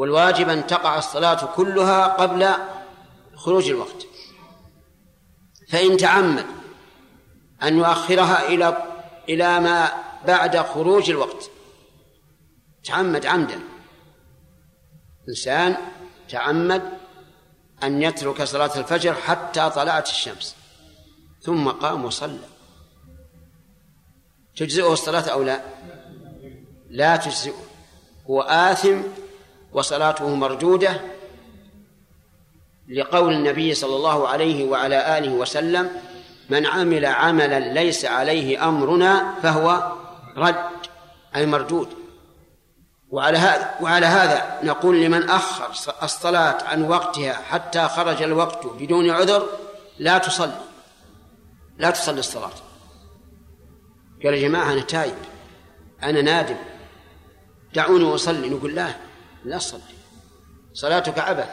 والواجب أن تقع الصلاة كلها قبل خروج الوقت. فإن تعمد أن يؤخرها إلى إلى ما بعد خروج الوقت. تعمد عمدا. إنسان تعمد أن يترك صلاة الفجر حتى طلعت الشمس ثم قام وصلى. تجزئه الصلاة أو لا؟ لا تجزئه. هو آثم وصلاته مردودة لقول النبي صلى الله عليه وعلى آله وسلم من عمل عملا ليس عليه أمرنا فهو رد أي مردود وعلى هذا وعلى هذا نقول لمن أخر الصلاة عن وقتها حتى خرج الوقت بدون عذر لا تصلي لا تصلي الصلاة. قال يا جماعة أنا تايب أنا نادم دعوني أصلي نقول لا. لا تصلي صلاتك عبث.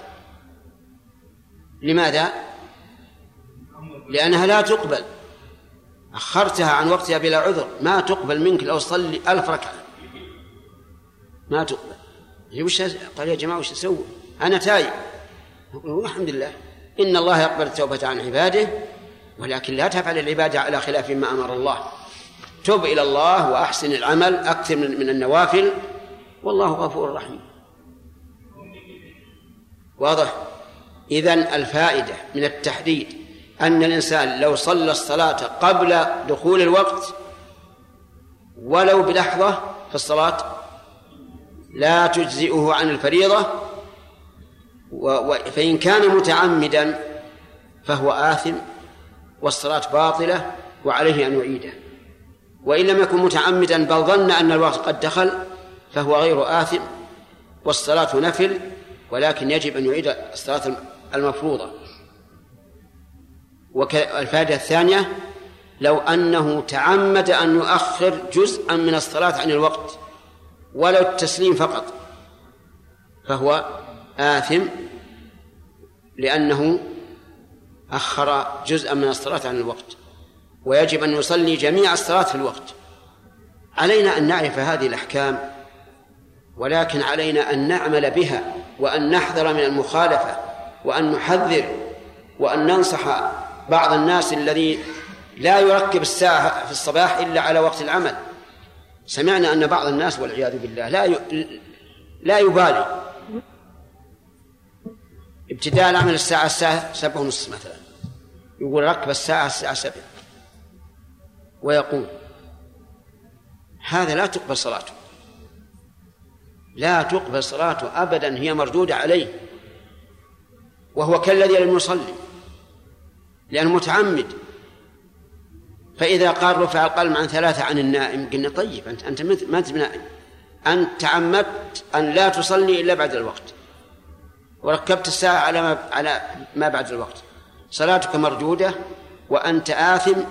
لماذا؟ لأنها لا تقبل. أخرتها عن وقتها بلا عذر. ما تقبل منك لو صلي ألف ركعة. ما تقبل. وش قال يا جماعة وش أسوي؟ أنا تايب الحمد لله. إن الله يقبل التوبة عن عباده ولكن لا تفعل العبادة على خلاف ما أمر الله. تب إلى الله وأحسن العمل أكثر من النوافل. والله غفور رحيم. واضح؟ إذن الفائدة من التحديد أن الإنسان لو صلى الصلاة قبل دخول الوقت ولو بلحظة في الصلاة لا تجزئه عن الفريضة فإن كان متعمدا فهو آثم والصلاة باطلة وعليه أن يعيده. وإن لم يكن متعمدا بل ظن أن الوقت قد دخل فهو غير آثم والصلاة نفل ولكن يجب أن يعيد الصلاة المفروضة. والفائدة الثانية لو أنه تعمد أن يؤخر جزءا من الصلاة عن الوقت ولو التسليم فقط فهو آثم لأنه أخر جزءا من الصلاة عن الوقت. ويجب أن يصلي جميع الصلاة في الوقت. علينا أن نعرف هذه الأحكام ولكن علينا أن نعمل بها. وأن نحذر من المخالفة وأن نحذر وأن ننصح بعض الناس الذي لا يركب الساعة في الصباح إلا على وقت العمل. سمعنا أن بعض الناس والعياذ بالله لا لا يبالي. ابتداء العمل الساعة الساعة سبعة ونصف مثلا. يقول ركب الساعة الساعة سبعة ويقوم هذا لا تقبل صلاته. لا تقبل صلاته أبدا هي مردودة عليه. وهو كالذي لم يصلي لأنه متعمد. فإذا قال رفع القلم عن ثلاثة عن النائم قلنا طيب أنت أنت ما أنت بنائم أنت تعمدت أن لا تصلي إلا بعد الوقت. وركبت الساعة على ما على ما بعد الوقت. صلاتك مردودة وأنت آثم.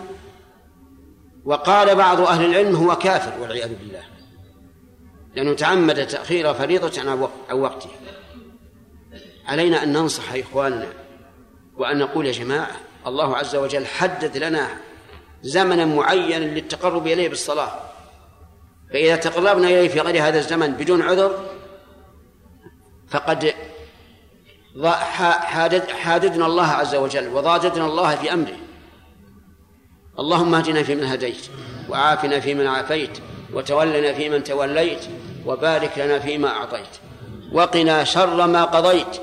وقال بعض أهل العلم هو كافر والعياذ بالله. لأنه تعمد تأخير فريضة عن وقتها علينا أن ننصح إخواننا وأن نقول يا جماعة الله عز وجل حدد لنا زمنا معينا للتقرب إليه بالصلاة. فإذا تقربنا إليه في غير هذا الزمن بدون عذر فقد حاددنا الله عز وجل وضاجدنا الله في أمره. اللهم اهدنا فيمن هديت وعافنا فيمن عافيت وتولنا فيمن توليت وبارك لنا فيما أعطيت وقنا شر ما قضيت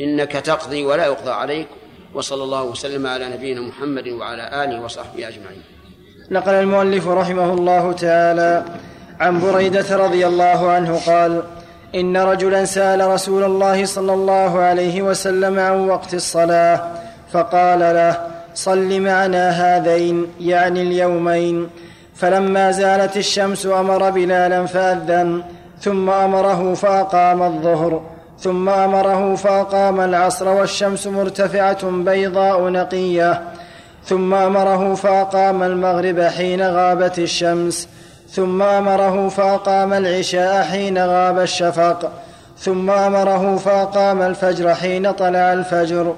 إنك تقضي ولا يقضى عليك وصلى الله وسلم على نبينا محمد وعلى آله وصحبه أجمعين. نقل المؤلف رحمه الله تعالى عن بريدة رضي الله عنه قال إن رجلا سأل رسول الله صلى الله عليه وسلم عن وقت الصلاة فقال له صل معنا هذين يعني اليومين. فلما زالت الشمس أمر بلالا فاذن ثم أمره فأقام الظهر ثم أمره فأقام العصر والشمس مرتفعة بيضاء نقية ثم أمره فأقام المغرب حين غابت الشمس ثم أمره فأقام العشاء حين غاب الشفق ثم أمره فأقام الفجر حين طلع الفجر.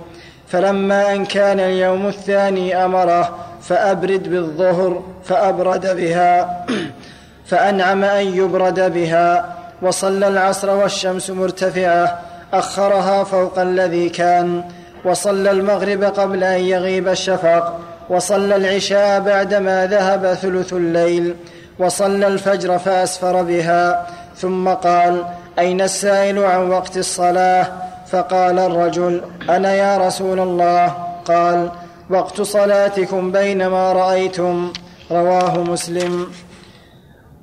فلما أن كان اليوم الثاني أمره فأبرد بالظهر فأبرد بها فأنعم أن يبرد بها وصلى العصر والشمس مرتفعة أخرها فوق الذي كان وصلى المغرب قبل أن يغيب الشفق وصلى العشاء بعدما ذهب ثلث الليل وصلى الفجر فأسفر بها ثم قال أين السائل عن وقت الصلاة؟ فقال الرجل أنا يا رسول الله؟ قال وقت صلاتكم بينما رأيتم. رواه مسلم.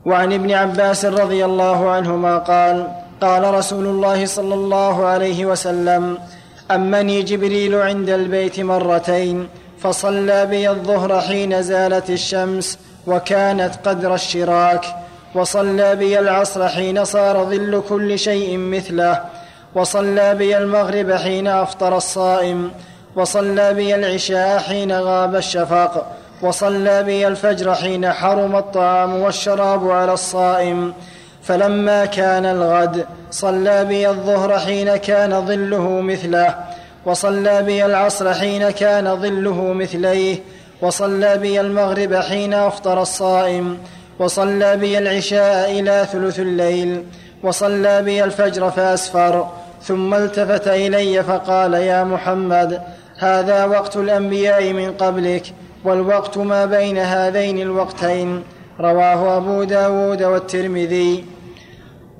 وعن ابن عباس رضي الله عنهما قال قال رسول الله صلى الله عليه وسلم أمني جبريل عند البيت مرتين فصلى بي الظهر حين زالت الشمس وكانت قدر الشراك وصلى بي العصر حين صار ظل كل شيء مثله وصلى بي المغرب حين أفطر الصائم وصلى بي العشاء حين غاب الشفق وصلى بي الفجر حين حرم الطعام والشراب على الصائم. فلما كان الغد صلى بي الظهر حين كان ظله مثله وصلى بي العصر حين كان ظله مثليه وصلى بي المغرب حين أفطر الصائم وصلى بي العشاء إلى ثلث الليل وصلى بي الفجر فأسفر. ثم التفت إلي فقال يا محمد هذا وقت الأنبياء من قبلك والوقت ما بين هذين الوقتين. رواه أبو داود والترمذي.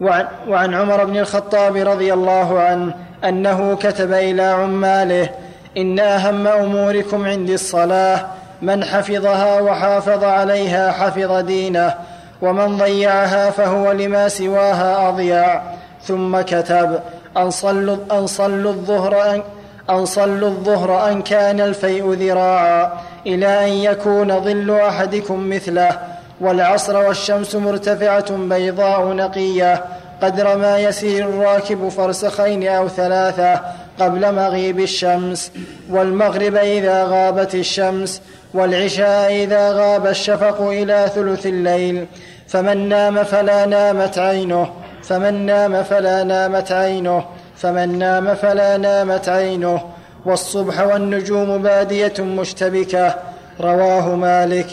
وعن, وعن عمر بن الخطاب رضي الله عنه أنه كتب إلى عماله إن أهم أموركم عندي الصلاة من حفظها وحافظ عليها حفظ دينه ومن ضيعها فهو لما سواها أضيع. ثم كتب أن صلوا, أن صلوا الظهر أن, أن صلوا الظهر أن كان الفيء ذراعا إلى أن يكون ظل أحدكم مثله والعصر والشمس مرتفعة بيضاء نقية قدر ما يسير الراكب فرسخين أو ثلاثة قبل مغيب الشمس والمغرب إذا غابت الشمس والعشاء إذا غاب الشفق إلى ثلث الليل فمن نام فلا نامت عينه فمن نام فلا نامت عينه فمن نام فلا نامت عينه والصبح والنجوم بادية مشتبكة رواه مالك.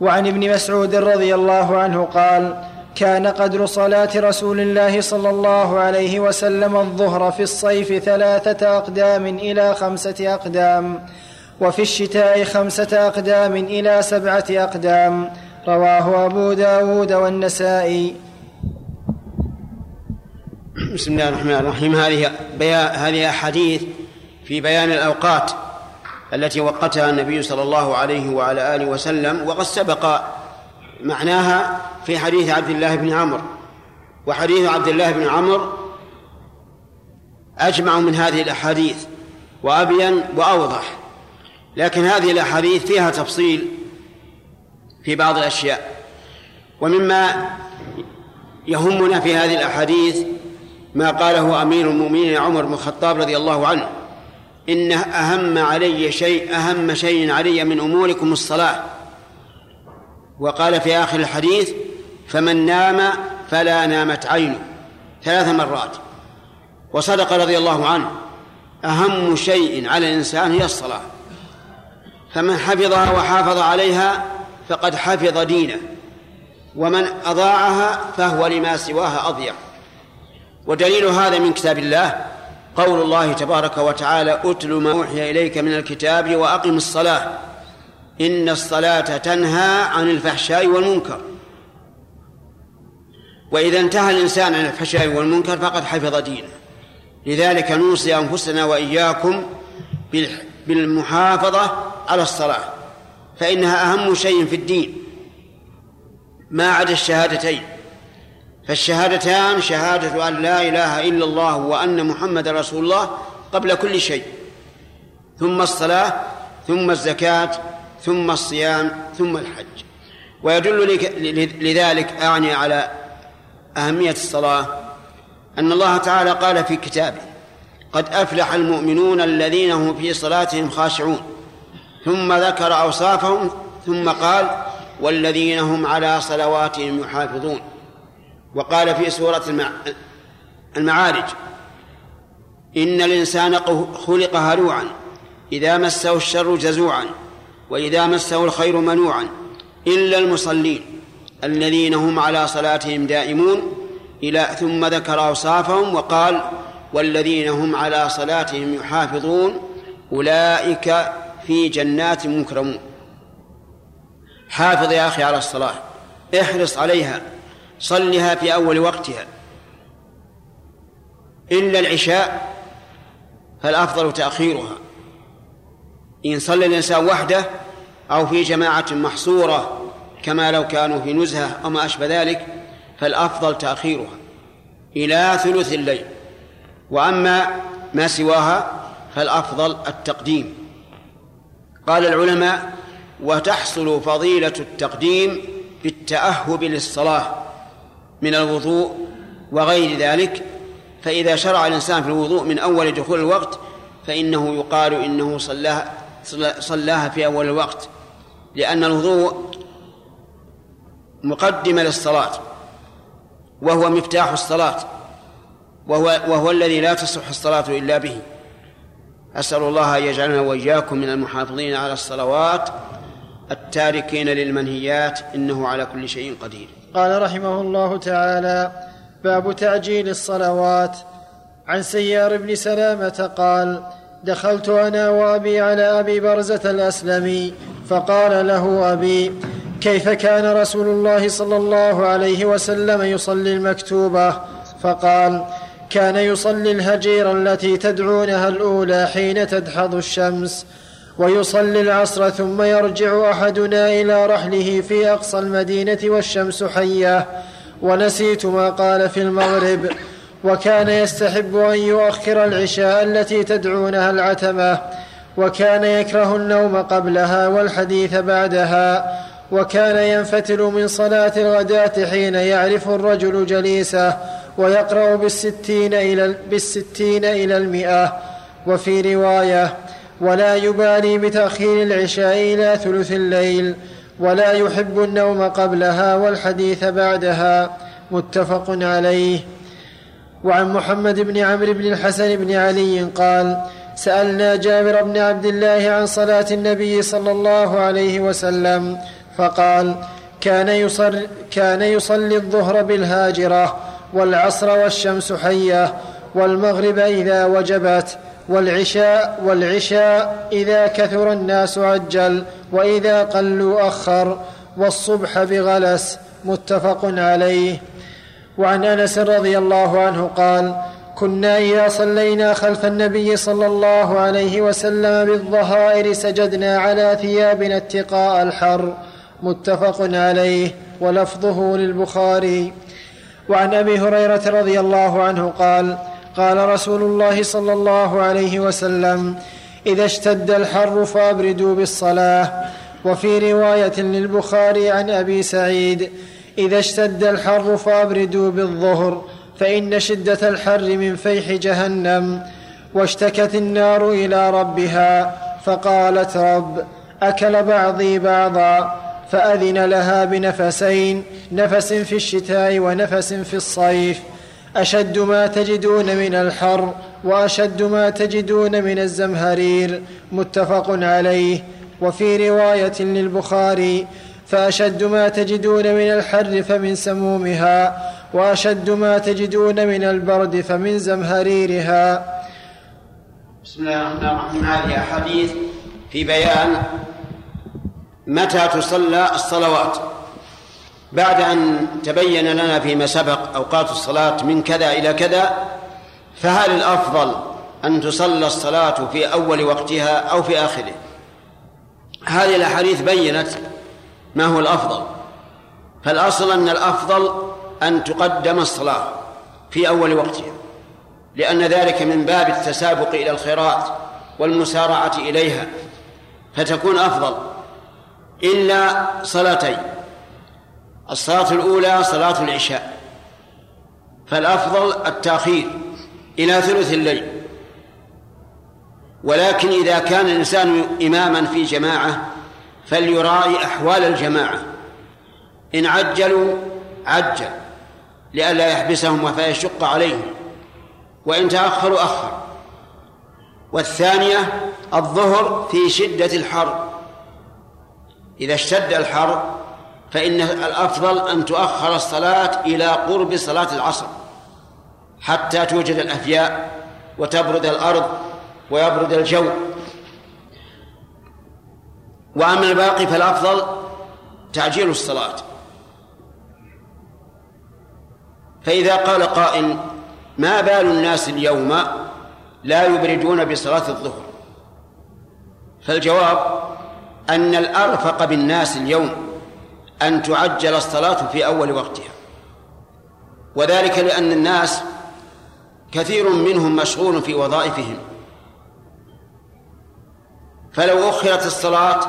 وعن ابن مسعود رضي الله عنه قال كان قدر صلاة رسول الله صلى الله عليه وسلم الظهر في الصيف ثلاثة أقدام إلى خمسة أقدام وفي الشتاء خمسة أقدام إلى سبعة أقدام رواه أبو داود والنسائي. بسم الله الرحمن الرحيم. هذه هذه أحاديث في بيان الأوقات التي وقتها النبي صلى الله عليه وعلى آله وسلم وقد سبق معناها في حديث عبد الله بن عمرو. وحديث عبد الله بن عمرو أجمع من هذه الأحاديث وأبين وأوضح. لكن هذه الأحاديث فيها تفصيل في بعض الأشياء. ومما يهمنا في هذه الأحاديث ما قاله أمير المؤمنين عمر بن الخطاب رضي الله عنه. إن أهم علي شيء أهم شيء علي من أموركم الصلاة. وقال في آخر الحديث فمن نام فلا نامت عينه. ثلاث مرات. وصدق رضي الله عنه أهم شيء على الإنسان هي الصلاة. فمن حفظها وحافظ عليها فقد حفظ دينه. ومن أضاعها فهو لما سواها أضيع. ودليل هذا من كتاب الله قول الله تبارك وتعالى أتل ما أوحي إليك من الكتاب وأقم الصلاة إن الصلاة تنهى عن الفحشاء والمنكر. وإذا انتهى الإنسان عن الفحشاء والمنكر فقد حفظ دينه لذلك نوصي أنفسنا وإياكم بالمحافظة على الصلاة فإنها أهم شيء في الدين ما عدا الشهادتين. فالشهادتان شهادة أن لا إله إلا الله وأن محمد رسول الله قبل كل شيء. ثم الصلاة ثم الزكاة ثم الصيام ثم الحج. ويدل لذلك أعني على أهمية الصلاة أن الله تعالى قال في كتابه قد أفلح المؤمنون الذين هم في صلاتهم خاشعون. ثم ذكر أوصافهم ثم قال والذين هم على صلواتهم يحافظون. وقال في سورة المعارج إن الإنسان خلق هلوعا إذا مسه الشر جزوعا وإذا مسه الخير منوعا إلا المصلين الذين هم على صلاتهم دائمون إلى ثم ذكر أوصافهم وقال والذين هم على صلاتهم يحافظون أولئك في جنات مكرمون. حافظ يا أخي على الصلاة احرص عليها. صلها في أول وقتها. إلا العشاء فالأفضل تأخيرها. إن صلى الإنسان وحده أو في جماعة محصورة كما لو كانوا في نزهة أو ما أشبه ذلك فالأفضل تأخيرها إلى ثلث الليل. وأما ما سواها فالأفضل التقديم. قال العلماء وتحصل فضيلة التقديم بالتأهب للصلاة. من الوضوء وغير ذلك فإذا شرع الإنسان في الوضوء من أول دخول الوقت فإنه يقال إنه صلاها صلاها في أول الوقت لأن الوضوء مقدمة للصلاة وهو مفتاح الصلاة وهو, وهو الذي لا تصح الصلاة إلا به. أسأل الله أن يجعلنا وإياكم من المحافظين على الصلوات التاركين للمنهيات إنه على كل شيء قدير. قال رحمه الله تعالى باب تعجيل الصلوات. عن سيار بن سلامة قال دخلت أنا وأبي على أبي برزة الأسلمي فقال له أبي كيف كان رسول الله صلى الله عليه وسلم يصلي المكتوبة؟ فقال كان يصلي الهجير التي تدعونها الأولى حين تدحض الشمس. ويصلي العصر ثم يرجع أحدنا إلى رحله في أقصى المدينة والشمس حية. ونسيت ما قال في المغرب. وكان يستحب أن يؤخر العشاء التي تدعونها العتمة. وكان يكره النوم قبلها والحديث بعدها. وكان ينفتل من صلاة الغداة حين يعرف الرجل جليسه ويقرأ بالستين إلى, بالستين إلى المئة. وفي رواية ولا يبالي بتأخير العشاء إلى ثلث الليل ولا يحب النوم قبلها والحديث بعدها. متفق عليه. وعن محمد بن عمرو بن الحسن بن علي قال سألنا جابر بن عبد الله عن صلاة النبي صلى الله عليه وسلم فقال كان يصلي, كان يصلي الظهر بالهاجرة والعصر والشمس حية والمغرب إذا وجبت. والعشاء والعشاء إذا كثر الناس عجل وإذا قلوا أخر والصبح بغلس متفق عليه. وعن أنس رضي الله عنه قال كنا إذا صلينا خلف النبي صلى الله عليه وسلم بالظهائر سجدنا على ثيابنا اتقاء الحر. متفق عليه ولفظه للبخاري. وعن أبي هريرة رضي الله عنه قال قال رسول الله صلى الله عليه وسلم إذا اشتد الحر فابردوا بالصلاة. وفي رواية للبخاري عن أبي سعيد إذا اشتد الحر فابردوا بالظهر فإن شدة الحر من فيح جهنم واشتكت النار إلى ربها فقالت رب أكل بعضي بعضا فأذن لها بنفسين نفس في الشتاء ونفس في الصيف أشد ما تجدون من الحر وأشد ما تجدون من الزمهرير متفق عليه. وفي رواية للبخاري فأشد ما تجدون من الحر فمن سمومها وأشد ما تجدون من البرد فمن زمهريرها. بسم الله الرحمن الرحيم. هذه أحاديث في بيان متى تصلى الصلوات. بعد أن تبين لنا فيما سبق أوقات الصلاة من كذا إلى كذا فهل الأفضل أن تصلى الصلاة في أول وقتها أو في آخره؟ هذه الأحاديث بينت ما هو الأفضل. فالأصل أن الأفضل أن تقدم الصلاة في أول وقتها لأن ذلك من باب التسابق إلى الخيرات والمسارعة إليها فتكون أفضل إلا صلاتين. الصلاة الأولى صلاة العشاء فالأفضل التأخير إلى ثلث الليل. ولكن إذا كان الإنسان إماما في جماعة فليراعي أحوال الجماعة. إن عجلوا عجل لئلا يحبسهم فيشق عليهم. وإن تأخروا أخر. والثانية الظهر في شدة الحر. إذا اشتد الحر فإن الأفضل أن تؤخر الصلاة إلى قرب صلاة العصر حتى توجد الأفياء وتبرد الأرض ويبرد الجو. وأما الباقي فالأفضل تعجيل الصلاة. فإذا قال قائل ما بال الناس اليوم لا يبردون بصلاة الظهر؟ فالجواب أن الأرفق بالناس اليوم أن تعجل الصلاة في أول وقتها. وذلك لأن الناس كثير منهم مشغول في وظائفهم. فلو أخرت الصلاة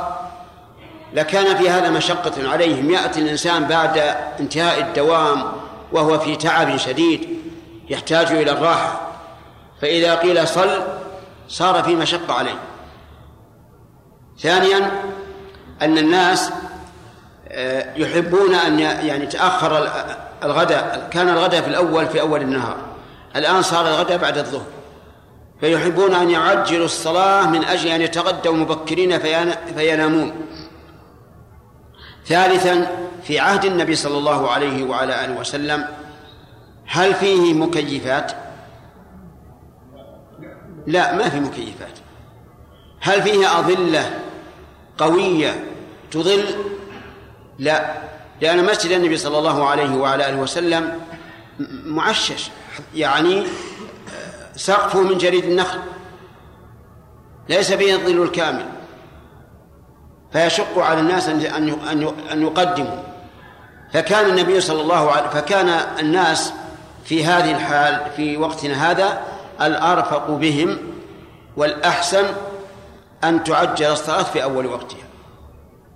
لكان في هذا مشقة عليهم يأتي الإنسان بعد انتهاء الدوام وهو في تعب شديد يحتاج إلى الراحة. فإذا قيل صل صار في مشقة عليه. ثانيا أن الناس يحبون أن يعني تأخر الغداء كان الغداء في الأول في أول النهار. الآن صار الغداء بعد الظهر. فيحبون أن يعجلوا الصلاة من أجل أن يتغدوا مبكرين فينامون. ثالثا في عهد النبي صلى الله عليه وعلى آله وسلم هل فيه مكيفات؟ لا ما في مكيفات. هل فيه أظلة قوية تظل لا. لأن مسجد النبي صلى الله عليه وعلى آله وسلم معشش. يعني سقفه من جريد النخل. ليس به الظل الكامل. فيشق على الناس أن أن يقدموا. فكان النبي صلى الله عليه فكان الناس في هذه الحال في وقتنا هذا الأرفق بهم والأحسن أن تعجل الصلاة في أول وقتها.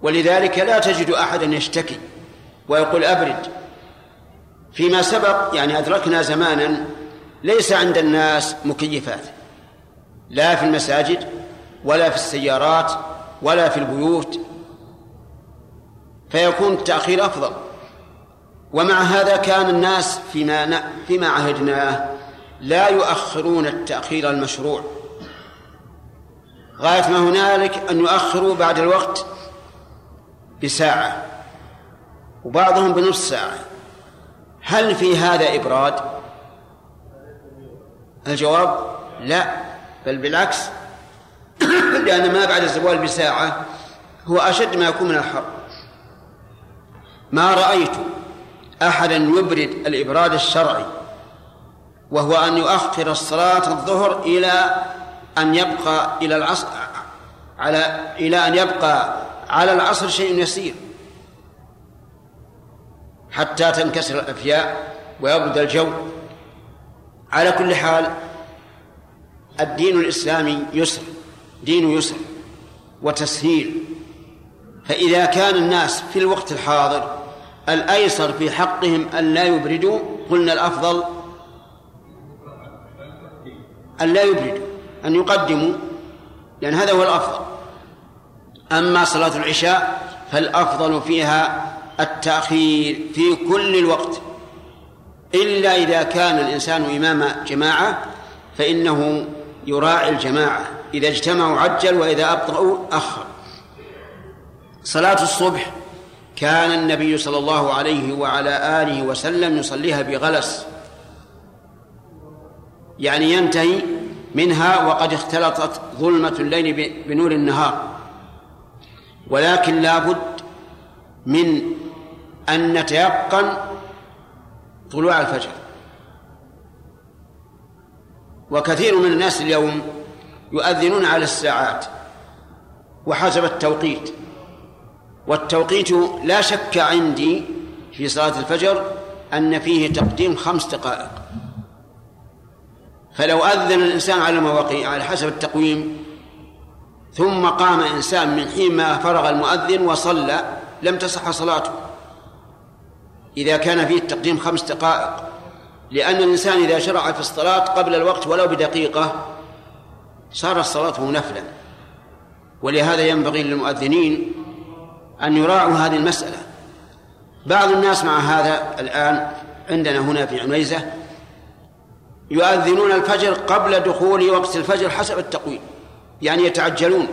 ولذلك لا تجد أحدا يشتكي ويقول أبرد. فيما سبق يعني أدركنا زمانا ليس عند الناس مكيفات لا في المساجد ولا في السيارات ولا في البيوت فيكون التأخير أفضل. ومع هذا كان الناس فيما فيما عهدناه لا يؤخرون التأخير المشروع. غاية ما هنالك أن يؤخروا بعد الوقت بساعة وبعضهم بنصف ساعة. هل في هذا إبراد؟ الجواب لا بل بالعكس. لأن ما بعد الزوال بساعة هو أشد ما يكون من الحر. ما رأيت أحدا يبرد الإبراد الشرعي وهو أن يؤخر الصلاة الظهر إلى أن يبقى إلى العصر على إلى أن يبقى على العصر شيء يسير. حتى تنكسر الأفياء ويبرد الجو. على كل حال الدين الإسلامي يسر دين يسر وتسهيل. فإذا كان الناس في الوقت الحاضر الأيسر في حقهم أن لا يبردوا قلنا الأفضل أن لا يبردوا أن يقدموا لأن هذا هو الأفضل. أما صلاة العشاء فالأفضل فيها التأخير في كل الوقت. إلا إذا كان الإنسان إمام جماعة فإنه يراعي الجماعة. إذا اجتمعوا عجل وإذا أبطأوا أخر. صلاة الصبح كان النبي صلى الله عليه وعلى آله وسلم يصليها بغلس. يعني ينتهي منها وقد اختلطت ظلمة الليل بنور النهار. ولكن لا بد من أن نتيقن طلوع الفجر. وكثير من الناس اليوم يؤذنون على الساعات وحسب التوقيت والتوقيت لا شك عندي في صلاة الفجر أن فيه تقديم خمس دقائق. فلو أذن الإنسان على المواقيت على حسب التقويم ثم قام إنسان من حين ما فرغ المؤذن وصلى لم تصح صلاته. إذا كان فيه التقديم خمس دقائق. لأن الإنسان إذا شرع في الصلاة قبل الوقت ولو بدقيقة صارت صلاته نفلا. ولهذا ينبغي للمؤذنين أن يراعوا هذه المسألة. بعض الناس مع هذا الآن عندنا هنا في عنيزة يؤذنون الفجر قبل دخول وقت الفجر حسب التقويم. يعني يتعجلون.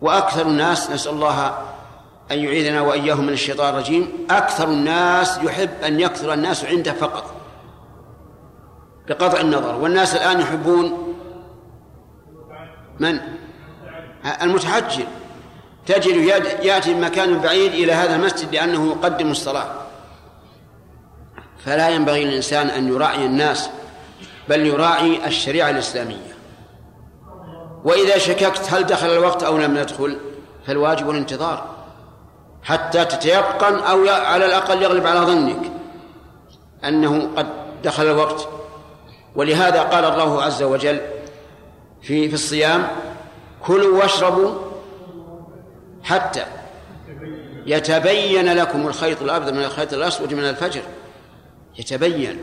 وأكثر الناس نسأل الله أن يعيذنا وإياهم من الشيطان الرجيم. أكثر الناس يحب أن يكثر الناس عنده فقط بقطع النظر. والناس الآن يحبون من؟ المتحجر تجد يأتي من مكان بعيد إلى هذا المسجد لأنه يقدم الصلاة. فلا ينبغي للإنسان أن يراعي الناس بل يراعي الشريعة الإسلامية. وإذا شككت هل دخل الوقت أو لم يدخل؟ فالواجب الانتظار. حتى تتيقن أو على الأقل يغلب على ظنك أنه قد دخل الوقت. ولهذا قال الله عز وجل في في الصيام كلوا واشربوا حتى يتبين لكم الخيط الأبيض من الخيط الأسود من الفجر. يتبين.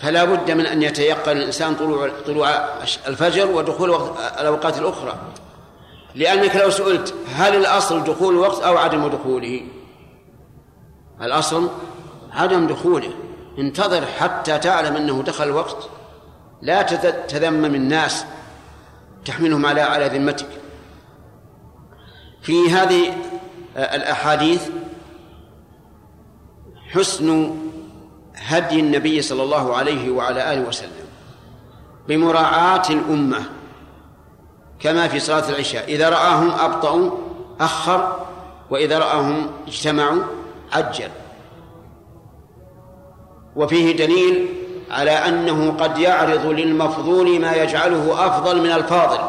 فلا بد من أن يتيقن الإنسان طلوع طلوع الفجر ودخول الأوقات الأخرى. لأنك لو سئلت هل الأصل دخول الوقت أو عدم دخوله؟ الأصل عدم دخوله. انتظر حتى تعلم أنه دخل الوقت. لا تذمم الناس. تحملهم على على ذمتك. في هذه الأحاديث حسن هدي النبي صلى الله عليه وعلى آله وسلم بمراعاة الأمة كما في صلاة العشاء. إذا رآهم أبطأوا أخر وإذا رآهم اجتمعوا عجل. وفيه دليل على أنه قد يعرض للمفضول ما يجعله أفضل من الفاضل.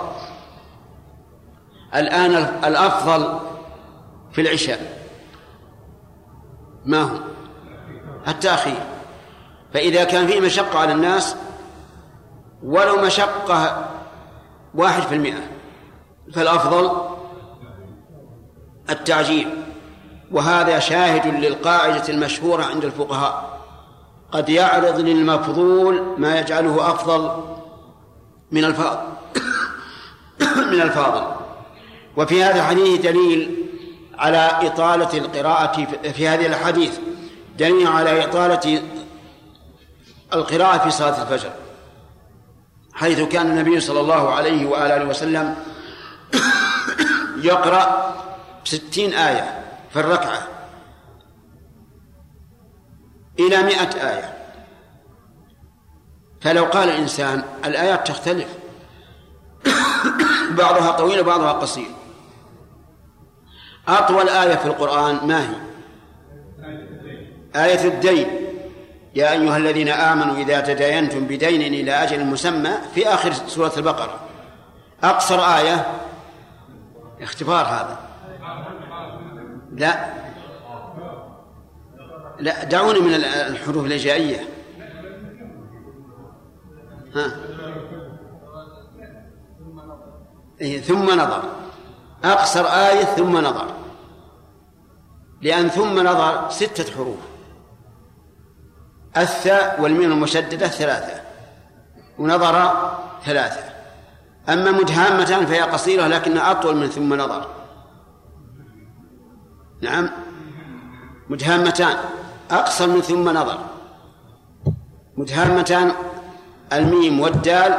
الآن الأفضل في العشاء ما هو؟ التأخير. فإذا كان فيه مشقة على الناس ولو مشقة واحد في المئة فالأفضل التعجيل. وهذا شاهد للقاعدة المشهورة عند الفقهاء. قد يعرض للمفضول ما يجعله أفضل من الفاضل. من الفاضل. وفي هذا الحديث دليل على إطالة القراءة في هذه الأحاديث دليل على إطالة القراءة في صلاة الفجر حيث كان النبي صلى الله عليه وآله وسلم يقرأ ستين آية في الركعة إلى مئة آية. فلو قال الإنسان الآيات تختلف بعضها طويل وبعضها قصير. أطول آية في القرآن ما هي؟ آية الدين. يا أيها الذين آمنوا إذا تداينتم بدين إلى أجل مسمى في آخر سورة البقرة. أقصر آية. اختبار هذا. لا. لا دعوني من الحروف الهجائية ها. إيه ثم نظر. أقصر آية ثم نظر. لأن ثم نظر ستة حروف. الثاء والميم المشددة ثلاثة ونظر ثلاثة. أما مدهامة فهي قصيرة لكنها أطول من ثم نظر. نعم. مدهامتان أقصر من ثم نظر. مدهامتان الميم والدال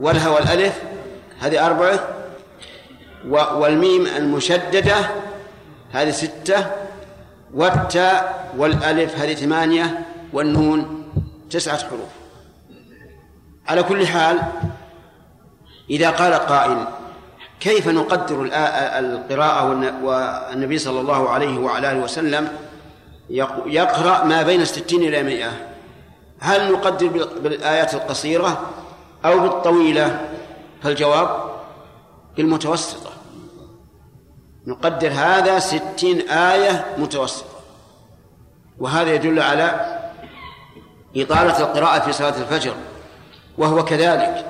والها والألف هذه أربعة. والميم المشددة هذه ستة. والتاء والألف هذه ثمانية. والنون تسعة حروف. على كل حال إذا قال قائل كيف نقدر القراءة والنبي صلى الله عليه وعلى آله وسلم يقرأ ما بين الستين إلى مئة؟ هل نقدر بالآيات القصيرة أو بالطويلة؟ فالجواب بالمتوسطة. نقدر هذا ستين آية متوسطة. وهذا يدل على إطالة القراءة في صلاة الفجر وهو كذلك.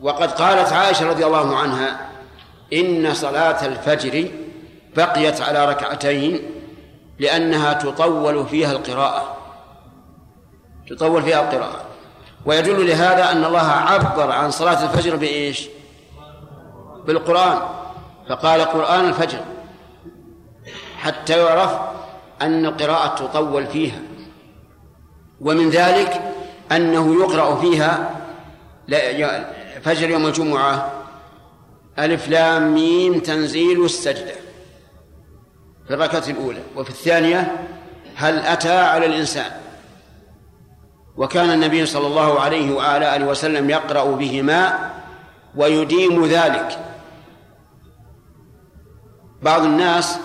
وقد قالت عائشة رضي الله عنها إن صلاة الفجر بقيت على ركعتين لأنها تطول فيها القراءة. تطول فيها القراءة. ويدل لهذا أن الله عبر عن صلاة الفجر بإيش؟ بالقرآن. فقال قرآن الفجر حتى يعرف أن القراءة تطول فيها. ومن ذلك أنه يقرأ فيها فجر يوم الجمعة ألف لام ميم تنزيل السجدة في الركعة الأولى. وفي الثانية هل أتى على الإنسان؟ وكان النبي صلى الله عليه وعلى آله وسلم يقرأ بهما ويديم ذلك. بعض الناس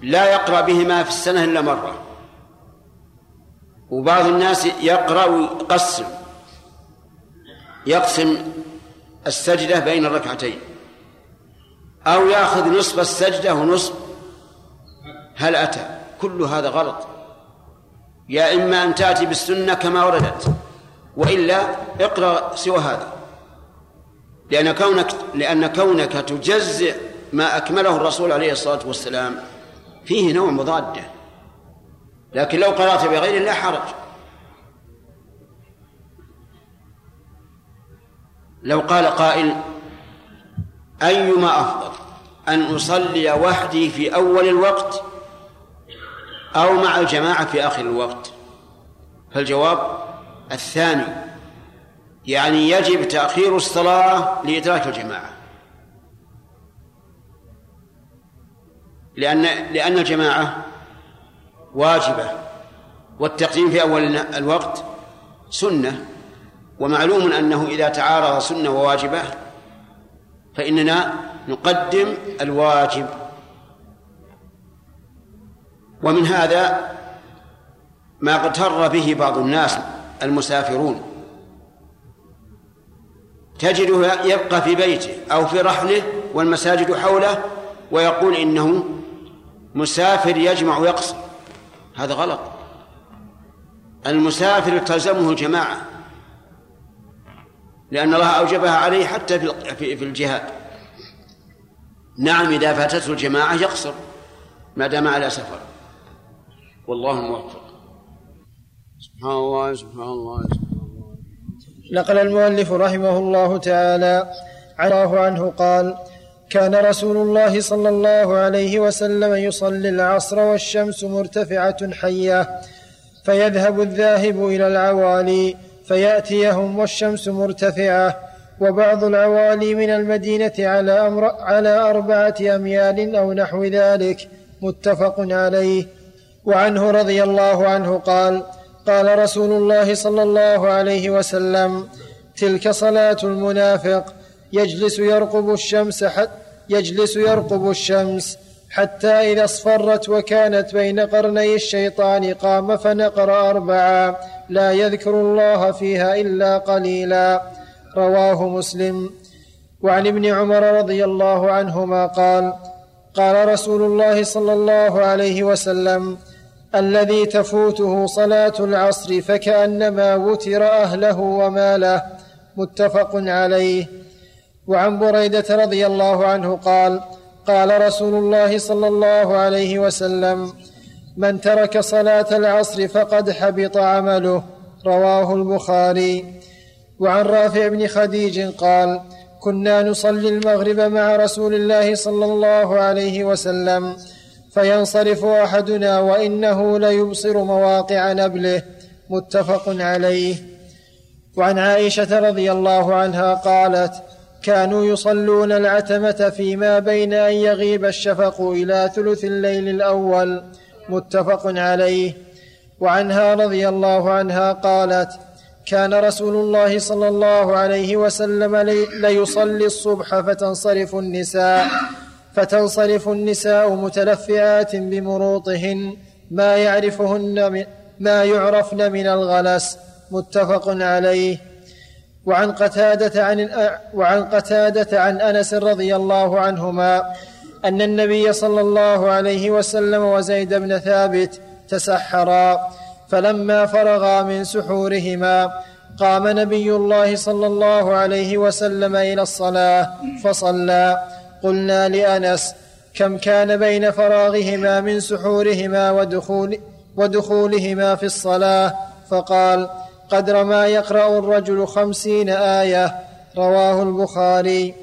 لا يقرأ بهما في السنة إلا مرة. وبعض الناس يقرأ ويقسم يقسم السجدة بين الركعتين أو يأخذ نصف السجدة ونصف هل أتى. كل هذا غلط. يا إما أن تأتي بالسنة كما وردت وإلا اقرأ سوى هذا. لأن كونك لأن كونك تجزئ ما أكمله الرسول عليه الصلاة والسلام فيه نوع مضادة لكن لو قرأت بغير لا حرج. لو قال قائل أيما أفضل أن أصلي وحدي في أول الوقت أو مع الجماعة في آخر الوقت؟ فالجواب الثاني يعني يجب تأخير الصلاة لإدراك الجماعة. لأن لأن الجماعة واجبة. والتقديم في أول الوقت سنة ومعلوم أنه إذا تعارض سنة وواجبة فإننا نقدم الواجب. ومن هذا ما اغتر به بعض الناس المسافرون. تجده يبقى في بيته أو في رحله والمساجد حوله ويقول إنه مسافر يجمع ويقصر هذا غلط. المسافر تلزمه الجماعة لأن الله أوجبها عليه حتى في في الجهاد. نعم إذا فاتته الجماعة يقصر ما دام على سفر. والله موفق. سبحان الله سبحان الله سبحان الله. نقل المؤلف رحمه الله تعالى الله عنه قال كان رسول الله صلى الله عليه وسلم يصلي العصر والشمس مرتفعة حية فيذهب الذاهب إلى العوالي فيأتيهم والشمس مرتفعة وبعض العوالي من المدينة على, أمر على أربعة أميال أو نحو ذلك متفق عليه. وعنه رضي الله عنه قال قال رسول الله صلى الله عليه وسلم تلك صلاة المنافق. يجلس يرقب الشمس حتى يجلس يرقب الشمس حتى إذا اصفرت وكانت بين قرني الشيطان قام فنقر أربعا. لا يذكر الله فيها إلا قليلا. رواه مسلم. وعن ابن عمر رضي الله عنهما قال قال رسول الله صلى الله عليه وسلم الذي تفوته صلاة العصر فكأنما وتر أهله وماله. متفق عليه. وعن بريدة رضي الله عنه قال قال رسول الله صلى الله عليه وسلم من ترك صلاة العصر فقد حبط عمله. رواه البخاري. وعن رافع بن خديج قال كنا نصلي المغرب مع رسول الله صلى الله عليه وسلم فينصرف أحدنا وإنه ليبصر مواقع نبله. متفق عليه. وعن عائشة رضي الله عنها قالت كانوا يصلون العتمة فيما بين أن يغيب الشفق إلى ثلث الليل الأول متفق عليه. وعنها رضي الله عنها قالت كان رسول الله صلى الله عليه وسلم ليصلي الصبح فتنصرف النساء فتنصرف النساء متلفعات بمروطهن ما يعرفهن ما يعرفن من الغلس متفق عليه. وعن قتادة عن وعن قتادة عن أنس رضي الله عنهما أن النبي صلى الله عليه وسلم وزيد بن ثابت تسحرا فلما فرغا من سحورهما قام نبي الله صلى الله عليه وسلم إلى الصلاة فصلى. قلنا لأنس كم كان بين فراغهما من سحورهما ودخول ودخولهما في الصلاة؟ فقال قدر ما يقرأ الرجل خمسين آية رواه البخاري.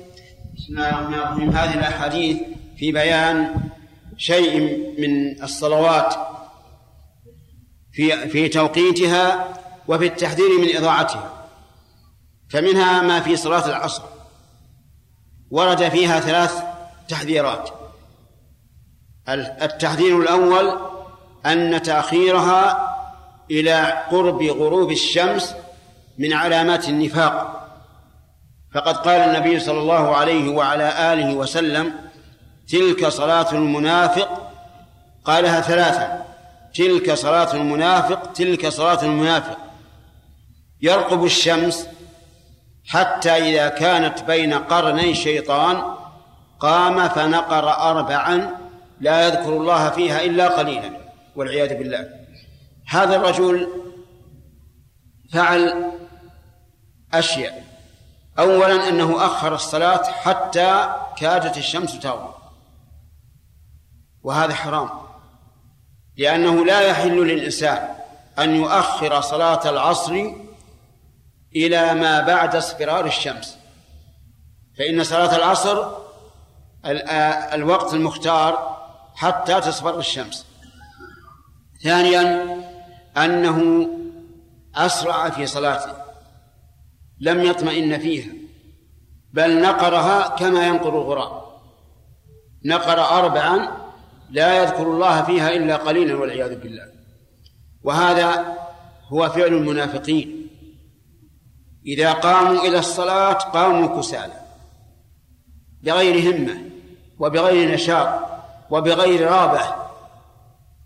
بسم الله الرحمن الرحيم. هذه الأحاديث في بيان شيء من الصلوات في في توقيتها وفي التحذير من إضاعتها فمنها ما في صلاة العصر. ورد فيها ثلاث تحذيرات. التحذير الأول أن تأخيرها إلى قرب غروب الشمس من علامات النفاق. فقد قال النبي صلى الله عليه وعلى آله وسلم تلك صلاة المنافق قالها ثلاثا تلك صلاة المنافق تلك صلاة المنافق. يرقب الشمس حتى إذا كانت بين قرني شيطان قام فنقر أربعا لا يذكر الله فيها إلا قليلا والعياذ بالله. هذا الرجل فعل أشياء. أولا أنه أخر الصلاة حتى كادت الشمس تغرب. وهذا حرام. لأنه لا يحل للإنسان أن يؤخر صلاة العصر إلى ما بعد اصفرار الشمس. فإن صلاة العصر الوقت المختار حتى تصفر الشمس. ثانيا أنه أسرع في صلاته لم يطمئن فيها بل نقرها كما ينقر الغراب. نقر أربعا لا يذكر الله فيها إلا قليلا والعياذ بالله. وهذا هو فعل المنافقين. إذا قاموا إلى الصلاة قاموا كسالى بغير همة وبغير نشاط وبغير رابة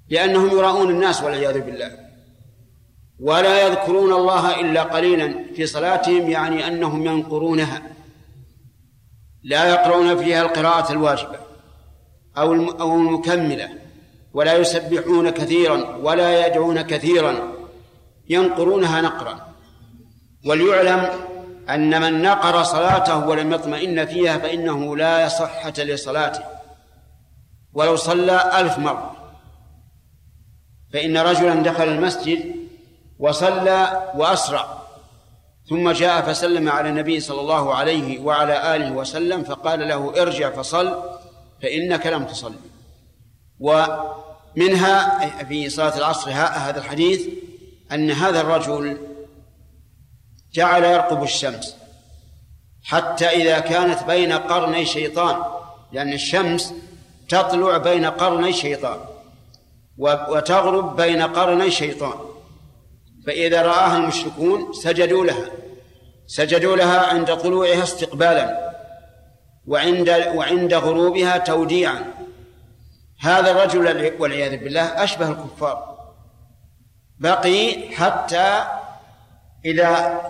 لأنهم يراؤون الناس والعياذ بالله. ولا يذكرون الله إلا قليلا في صلاتهم يعني أنهم ينقرونها. لا يقرؤون فيها القراءة الواجبة أو أو المكملة ولا يسبحون كثيرا ولا يدعون كثيرا. ينقرونها نقرا. وليعلم أن من نقر صلاته ولم يطمئن فيها فإنه لا صحة لصلاته. ولو صلى ألف مرة. فإن رجلا دخل المسجد وصلى وأسرع. ثم جاء فسلم على النبي صلى الله عليه وعلى آله وسلم فقال له ارجع فصل فإنك لم تصل. ومنها في صلاة العصر هذا الحديث أن هذا الرجل جعل يرقب الشمس حتى إذا كانت بين قرني شيطان لأن الشمس تطلع بين قرني شيطان وتغرب بين قرني شيطان. فإذا رآها المشركون سجدوا لها. سجدوا لها عند طلوعها استقبالا وعند وعند غروبها توديعا. هذا الرجل والعياذ بالله أشبه الكفار. بقي حتى إذا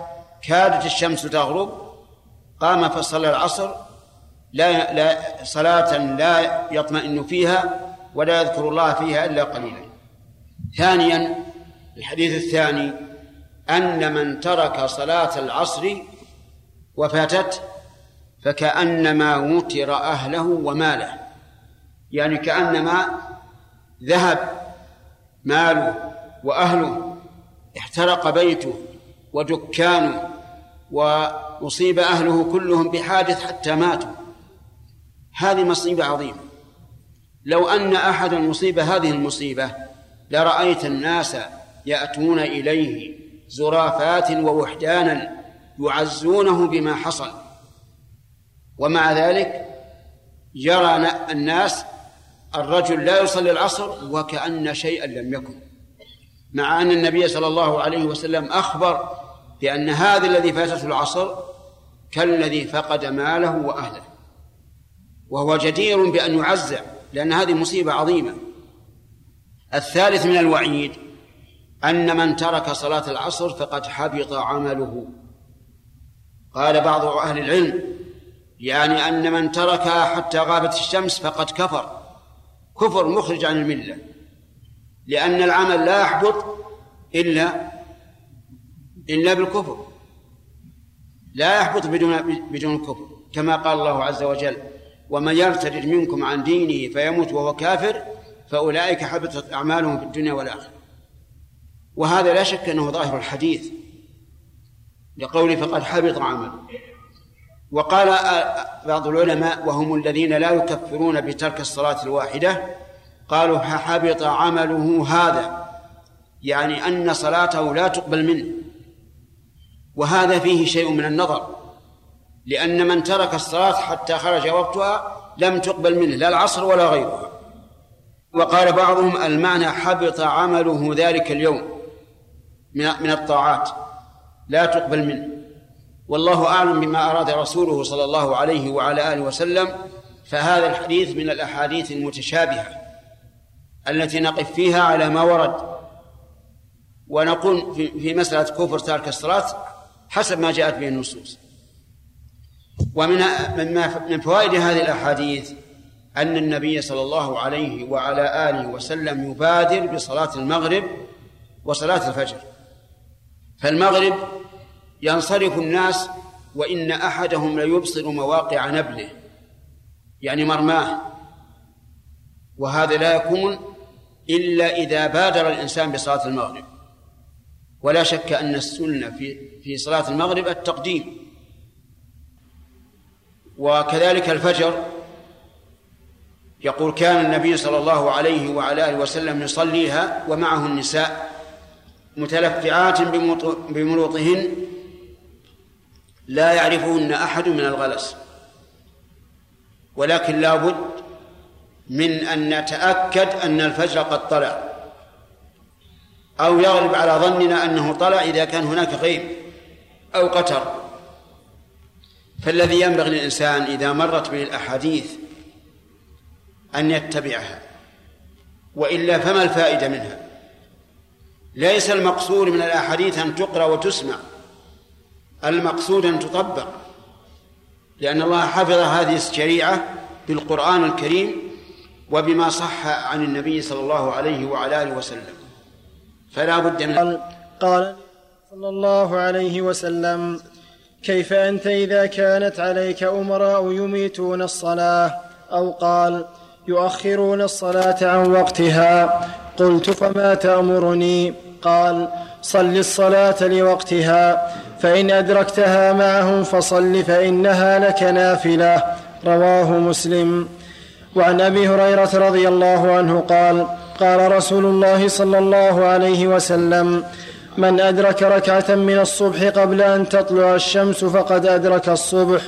كادت الشمس تغرب قام فصلى العصر لا لا صلاة لا يطمئن فيها ولا يذكر الله فيها إلا قليلا. ثانيا الحديث الثاني أن من ترك صلاة العصر وفاتت فكأنما وتر أهله وماله يعني كأنما ذهب ماله وأهله احترق بيته ودكانه وأصيب أهله كلهم بحادث حتى ماتوا. هذه مصيبة عظيمة. لو أن أحدا يصيب هذه المصيبة لرأيت الناس يأتون إليه زرافات ووحدانا يعزونه بما حصل. ومع ذلك يرى الناس الرجل لا يصلي العصر وكأن شيئا لم يكن. مع أن النبي صلى الله عليه وسلم أخبر بأن هذا الذي فاتته العصر كالذي فقد ماله وأهله. وهو جدير بأن يعزى لأن هذه مصيبة عظيمة. الثالث من الوعيد أن من ترك صلاة العصر فقد حبط عمله. قال بعض أهل العلم يعني أن من تركها حتى غابت الشمس فقد كفر. كفر مخرج عن الملة. لأن العمل لا يحبط إلا إلا بالكفر. لا يحبط بدون بدون الكفر كما قال الله عز وجل ومن يرتد منكم عن دينه فيموت وهو كافر فأولئك حبطت أعمالهم في الدنيا والآخرة. وهذا لا شك أنه ظاهر الحديث لقوله فقد حبط عمله وقال بعض العلماء وهم الذين لا يكفرون بترك الصلاة الواحدة قالوا حبط عمله هذا يعني أن صلاته لا تقبل منه. وهذا فيه شيء من النظر لأن من ترك الصلاة حتى خرج وقتها لم تقبل منه لا العصر ولا غيرها. وقال بعضهم المعنى حبط عمله ذلك اليوم. من الطاعات. لا تقبل منه. والله أعلم بما أراد رسوله صلى الله عليه وعلى آله وسلم فهذا الحديث من الأحاديث المتشابهة التي نقف فيها على ما ورد. ونقول في مسألة كفر تارك الصلاة حسب ما جاءت به النصوص. ومن من فوائد هذه الأحاديث أن النبي صلى الله عليه وعلى آله وسلم يبادر بصلاة المغرب وصلاة الفجر. فالمغرب ينصرف الناس وإن أحدهم ليبصر مواقع نبله يعني مرماه. وهذا لا يكون إلا إذا بادر الإنسان بصلاة المغرب. ولا شك أن السنة في في صلاة المغرب التقديم. وكذلك الفجر يقول كان النبي صلى الله عليه وعلى آله وسلم يصليها ومعه النساء. متلفعات بملوطهن لا يعرفهن أحد من الغلس. ولكن لا بد من أن نتأكد أن الفجر قد طلع. أو يغلب على ظننا أنه طلع إذا كان هناك غيب أو قتر. فالذي ينبغي للإنسان إذا مرت به الأحاديث أن يتبعها وإلا فما الفائدة منها؟ ليس المقصود من الأحاديث أن تقرأ وتسمع. المقصود أن تطبق. لأن الله حفظ هذه الشريعة بالقرآن الكريم وبما صح عن النبي صلى الله عليه وعلى آله وسلم. فلا بد من قال, قال صلى الله عليه وسلم كيف أنت إذا كانت عليك أمراء يميتون الصلاة؟ أو قال يؤخرون الصلاة عن وقتها قلت فما تأمرني؟ قال صل الصلاة لوقتها فإن أدركتها معهم فصل فإنها لك نافلة رواه مسلم. وعن أبي هريرة رضي الله عنه قال قال رسول الله صلى الله عليه وسلم من أدرك ركعة من الصبح قبل أن تطلع الشمس فقد أدرك الصبح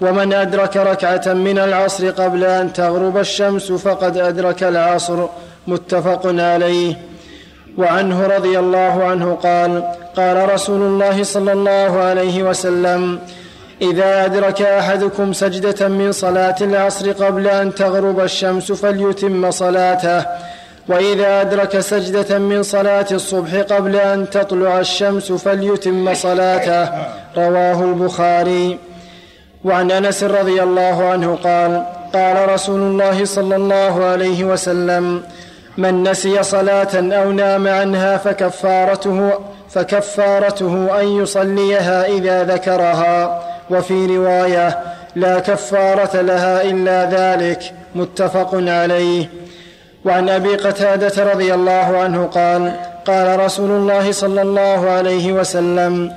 ومن أدرك ركعة من العصر قبل أن تغرب الشمس فقد أدرك العصر متفق عليه. وعنه رضي الله عنه قال قال رسول الله صلى الله عليه وسلم إذا أدرك أحدكم سجدة من صلاة العصر قبل أن تغرب الشمس فليتم صلاته. وإذا أدرك سجدة من صلاة الصبح قبل أن تطلع الشمس فليتم صلاته. رواه البخاري. وعن أنس رضي الله عنه قال قال رسول الله صلى الله عليه وسلم من نسي صلاة أو نام عنها فكفارته فكفارته أن يصليها إذا ذكرها. وفي رواية لا كفارة لها إلا ذلك متفق عليه. وعن أبي قتادة رضي الله عنه قال قال رسول الله صلى الله عليه وسلم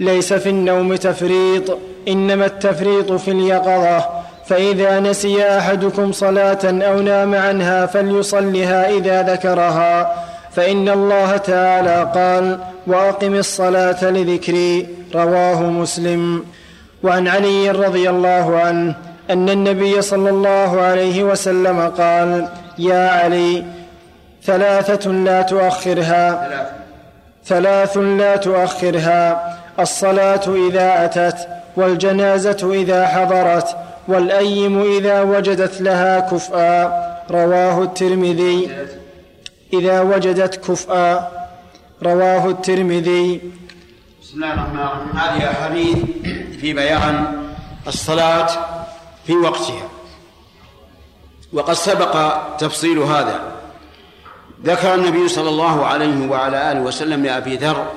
ليس في النوم تفريط إنما التفريط في اليقظة. فإذا نسي أحدكم صلاة أو نام عنها فليصلها إذا ذكرها فإن الله تعالى قال وأقم الصلاة لذكري رواه مسلم. وعن علي رضي الله عنه أن النبي صلى الله عليه وسلم قال يا علي ثلاثة لا تؤخرها ثلاث لا تؤخرها الصلاة إذا أتت والجنازة إذا حضرت والأيم إذا وجدت لها كفءا. رواه الترمذي. إذا وجدت كفءا. رواه الترمذي. بسم الله الرحمن الرحيم. هذه أحاديث في بيان الصلاة في وقتها. وقد سبق تفصيل هذا. ذكر النبي صلى الله عليه وعلى آله وسلم لأبي ذر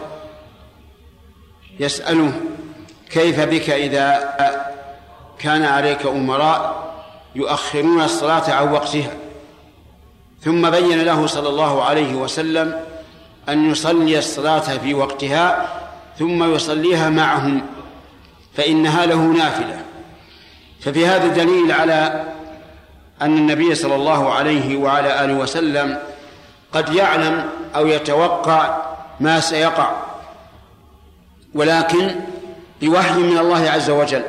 يسأله كيف بك إذا كان عليك أمراء يؤخرون الصلاة عن وقتها. ثم بين له صلى الله عليه وسلم أن يصلي الصلاة في وقتها ثم يصليها معهم فإنها له نافلة. ففي هذا دليل على أن النبي صلى الله عليه وعلى آله وسلم قد يعلم أو يتوقع ما سيقع ولكن بوحي من الله عز وجل.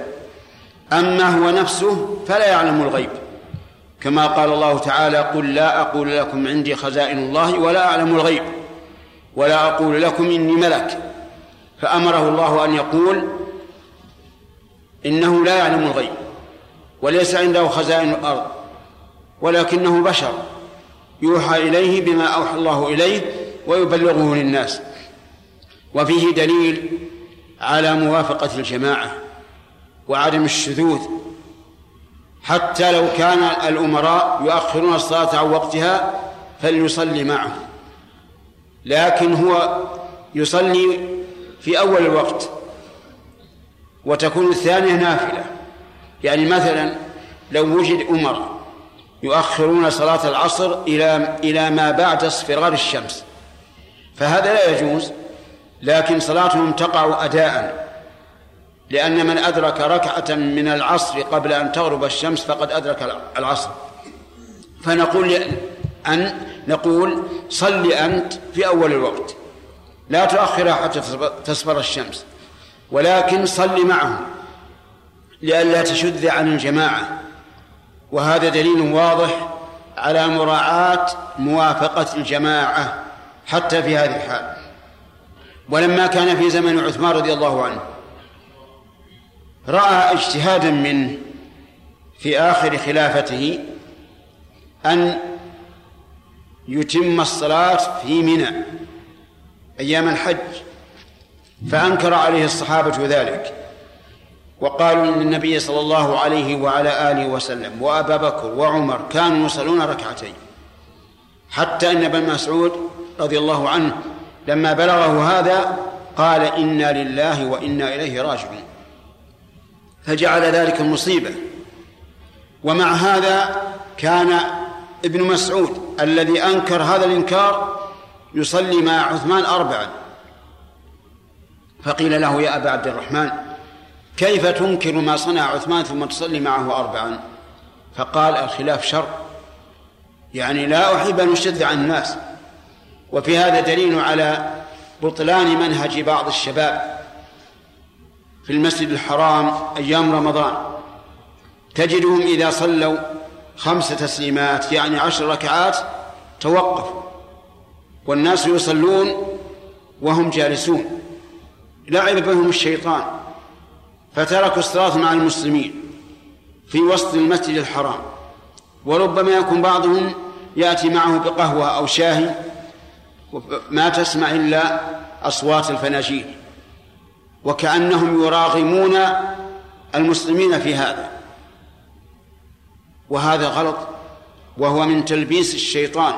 أما هو نفسه فلا يعلم الغيب. كما قال الله تعالى قل لا أقول لكم عندي خزائن الله ولا أعلم الغيب ولا أقول لكم إني ملك. فأمره الله أن يقول إنه لا يعلم الغيب وليس عنده خزائن الأرض ولكنه بشر. يوحى إليه بما أوحى الله إليه ويبلغه للناس. وفيه دليل على موافقة الجماعة. وعدم الشذوذ. حتى لو كان الأمراء يؤخرون الصلاة عن وقتها فليصلي معهم لكن هو يصلي في أول الوقت وتكون الثانية نافلة. يعني مثلا لو وجد أمراء يؤخرون صلاة العصر إلى إلى ما بعد اصفرار الشمس. فهذا لا يجوز لكن صلاتهم تقع أداء. لأن من أدرك ركعة من العصر قبل أن تغرب الشمس فقد أدرك العصر. فنقول أن نقول صل أنت في أول الوقت. لا تؤخرها حتى تصفر الشمس. ولكن صل معهم. لئلا تشذ عن الجماعة. وهذا دليل واضح على مراعاة موافقة الجماعة حتى في هذه الحال. ولما كان في زمن عثمان رضي الله عنه. رأى اجتهادا منه في آخر خلافته أن يتم الصلاة في منى أيام الحج فأنكر عليه الصحابة ذلك. وقالوا إن النبي صلى الله عليه وعلى آله وسلم وأبا بكر وعمر كانوا يصلون ركعتين حتى أن ابن مسعود رضي الله عنه لما بلغه هذا قال إنا لله وإنا إليه راجعون. فجعل ذلك مصيبة. ومع هذا كان ابن مسعود الذي أنكر هذا الإنكار يصلي مع عثمان أربعا. فقيل له يا أبا عبد الرحمن كيف تنكر ما صنع عثمان ثم تصلي معه أربعا؟ فقال الخلاف شر. يعني لا أحب أن أشد عن الناس. وفي هذا دليل على بطلان منهج بعض الشباب. في المسجد الحرام أيام رمضان. تجدهم إذا صلوا خمس تسليمات يعني عشر ركعات توقفوا والناس يصلون وهم جالسون. لعب بهم الشيطان. فتركوا الصلاة مع المسلمين في وسط المسجد الحرام. وربما يكون بعضهم يأتي معه بقهوة أو شاهي ما تسمع إلا أصوات الفناجيل وكأنهم يراغمون المسلمين في هذا. وهذا غلط وهو من تلبيس الشيطان.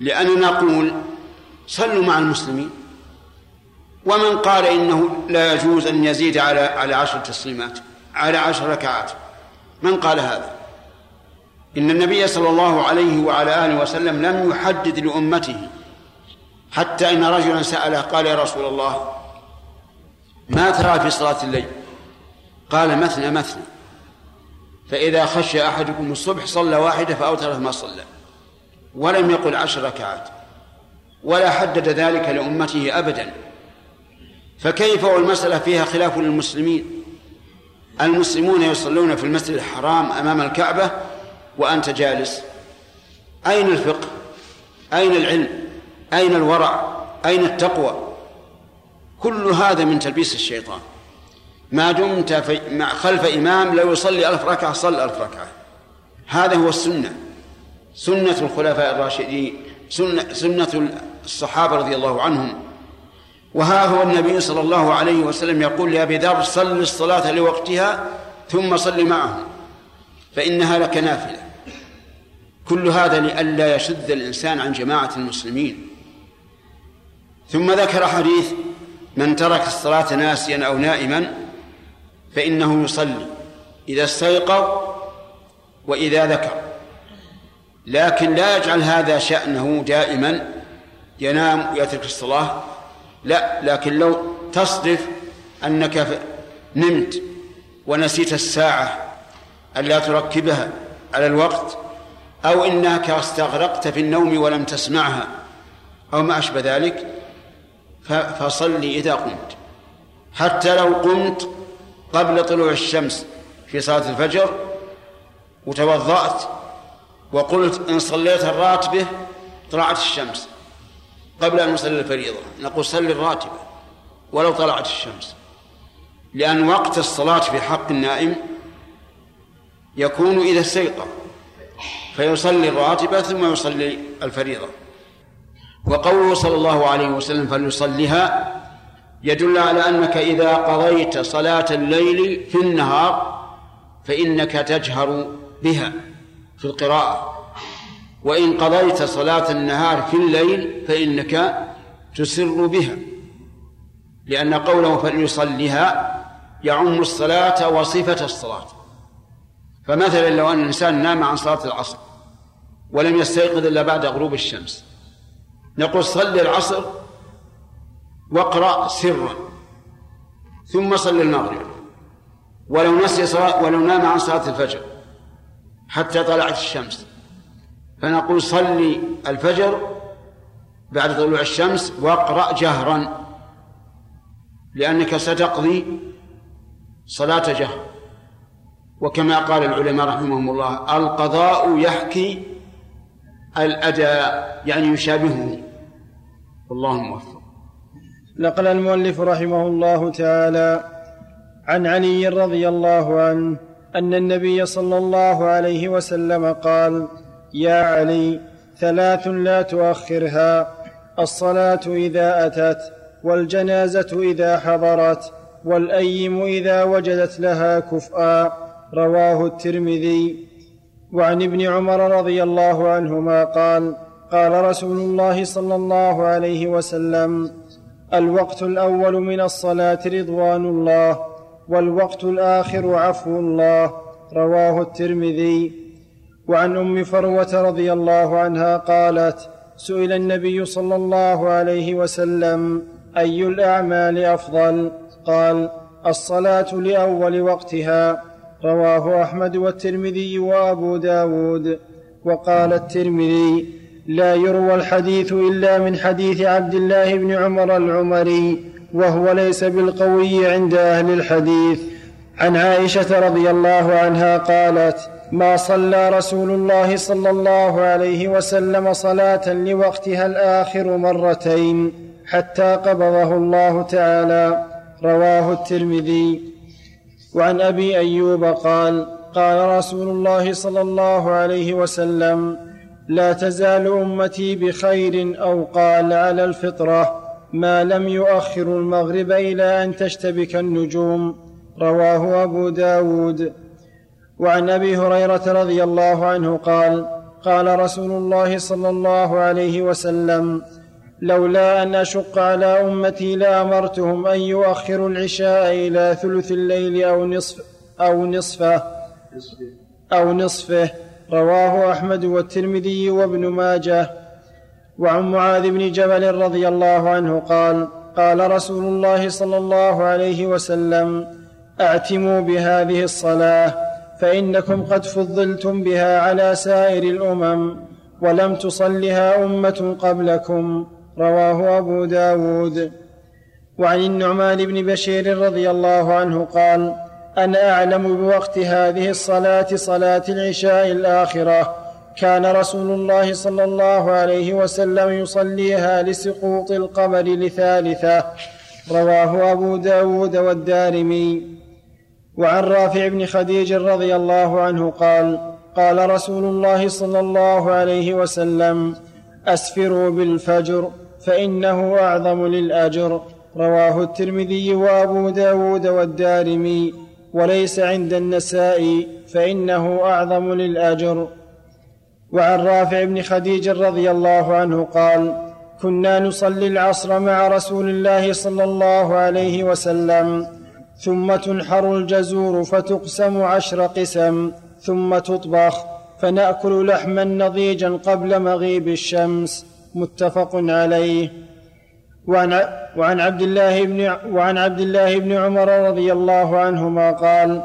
لأننا نقول صلوا مع المسلمين. ومن قال إنه لا يجوز أن يزيد على على عشر تسليمات على عشر ركعات. من قال هذا؟ إن النبي صلى الله عليه وعلى آله وسلم لم يحدد لأمته حتى إن رجلا سأله قال يا رسول الله ما ترى في صلاة الليل. قال مثنى مثنى. فإذا خشي أحدكم الصبح صلى واحدة فأوتر ما صلى. ولم يقل عشر ركعات. ولا حدد ذلك لأمته أبدا. فكيف والمسألة فيها خلاف للمسلمين؟ المسلمون يصلون في المسجد الحرام أمام الكعبة وأنت جالس. أين الفقه؟ أين العلم؟ أين الورع؟ أين التقوى؟ كل هذا من تلبيس الشيطان. ما دمت في خلف إمام لو يصلي ألف ركعة صل ألف ركعة. هذا هو السنة. سنة الخلفاء الراشدين سنة, سنة الصحابة رضي الله عنهم. وها هو النبي صلى الله عليه وسلم يقول لأبي ذر صل الصلاة لوقتها ثم صل معهم فإنها لك نافلة. كل هذا لئلا يشد الإنسان عن جماعة المسلمين. ثم ذكر حديث من ترك الصلاة ناسيا أو نائما فإنه يصلي. إذا استيقظ وإذا ذكر. لكن لا يجعل هذا شأنه دائما ينام ويترك الصلاة. لا لكن لو تصدف أنك نمت ونسيت الساعة ألا تركبها على الوقت أو إنك استغرقت في النوم ولم تسمعها أو ما أشبه ذلك فصلي إذا قمت. حتى لو قمت قبل طلوع الشمس في صلاة الفجر وتوضأت وقلت إن صليت الراتبة طلعت الشمس قبل أن نصلي الفريضة. نقول صلي الراتبة ولو طلعت الشمس. لأن وقت الصلاة في حق النائم يكون إذا استيقظ. فيصلي الراتبة ثم يصلي الفريضة. وقوله صلى الله عليه وسلم فليصليها يدل على أنك إذا قضيت صلاة الليل في النهار فإنك تجهر بها في القراءة. وإن قضيت صلاة النهار في الليل فإنك تسر بها لأن قوله فليصليها يعم الصلاة وصفة الصلاة. فمثلا لو أن الإنسان نام عن صلاة العصر ولم يستيقظ إلا بعد غروب الشمس نقول صل العصر واقرأ سرا ثم صل المغرب. ولو نسي صلاة ولو نام عن صلاة الفجر حتى طلعت الشمس. فنقول صلي الفجر بعد طلوع الشمس واقرأ جهرا لأنك ستقضي صلاة جهر. وكما قال العلماء رحمهم الله القضاء يحكي الأداء يعني يشابهه. والله موفق. نقل المؤلف رحمه الله تعالى عن علي رضي الله عنه أن النبي صلى الله عليه وسلم قال يا علي ثلاث لا تؤخرها الصلاة إذا أتت والجنازة إذا حضرت والأيم إذا وجدت لها كفءا. رواه الترمذي. وعن ابن عمر رضي الله عنهما قال قال رسول الله صلى الله عليه وسلم الوقت الأول من الصلاة رضوان الله والوقت الآخر عفو الله رواه الترمذي. وعن أم فروة رضي الله عنها قالت سئل النبي صلى الله عليه وسلم أي الأعمال أفضل؟ قال الصلاة لأول وقتها رواه أحمد والترمذي وأبو داود. وقال الترمذي لا يروى الحديث إلا من حديث عبد الله بن عمر العمري وهو ليس بالقوي عند أهل الحديث. عن عائشة رضي الله عنها قالت ما صلى رسول الله صلى الله عليه وسلم صلاة لوقتها الآخر مرتين حتى قبضه الله تعالى. رواه الترمذي. وعن أبي أيوب قال قال رسول الله صلى الله عليه وسلم لا تزال أمتي بخير أو قال على الفطرة ما لم يؤخر المغرب إلى أن تشتبك النجوم. رواه أبو داود. وعن أبي هريرة رضي الله عنه قال قال رسول الله صلى الله عليه وسلم لولا أن أشق على أمتي لأمرتهم أن يؤخروا العشاء إلى ثلث الليل أو نصف أو نصفه أو نصفه. رواه أحمد والترمذي وابن ماجه. وعن معاذ بن جبل رضي الله عنه قال قال رسول الله صلى الله عليه وسلم أعتموا بهذه الصلاة فإنكم قد فضلتم بها على سائر الأمم ولم تصلها أمة قبلكم. رواه أبو داود. وعن النعمان بن بشير رضي الله عنه قال أنا أعلم بوقت هذه الصلاة صلاة العشاء الآخرة. كان رسول الله صلى الله عليه وسلم يصليها لسقوط القمر لثالثة. رواه أبو داود والدارمي. وعن رافع بن خديج رضي الله عنه قال قال رسول الله صلى الله عليه وسلم أسفروا بالفجر فإنه أعظم للأجر. رواه الترمذي وأبو داود والدارمي. وليس عند النسائي فإنه أعظم للأجر. وعن رافع بن خديج رضي الله عنه قال كنا نصلي العصر مع رسول الله صلى الله عليه وسلم ثم تنحر الجزور فتقسم عشر قسم ثم تطبخ فنأكل لحما نضيجا قبل مغيب الشمس. متفق عليه. وعن, وعن عبد الله بن وعن عبد الله بن عمر رضي الله عنهما قال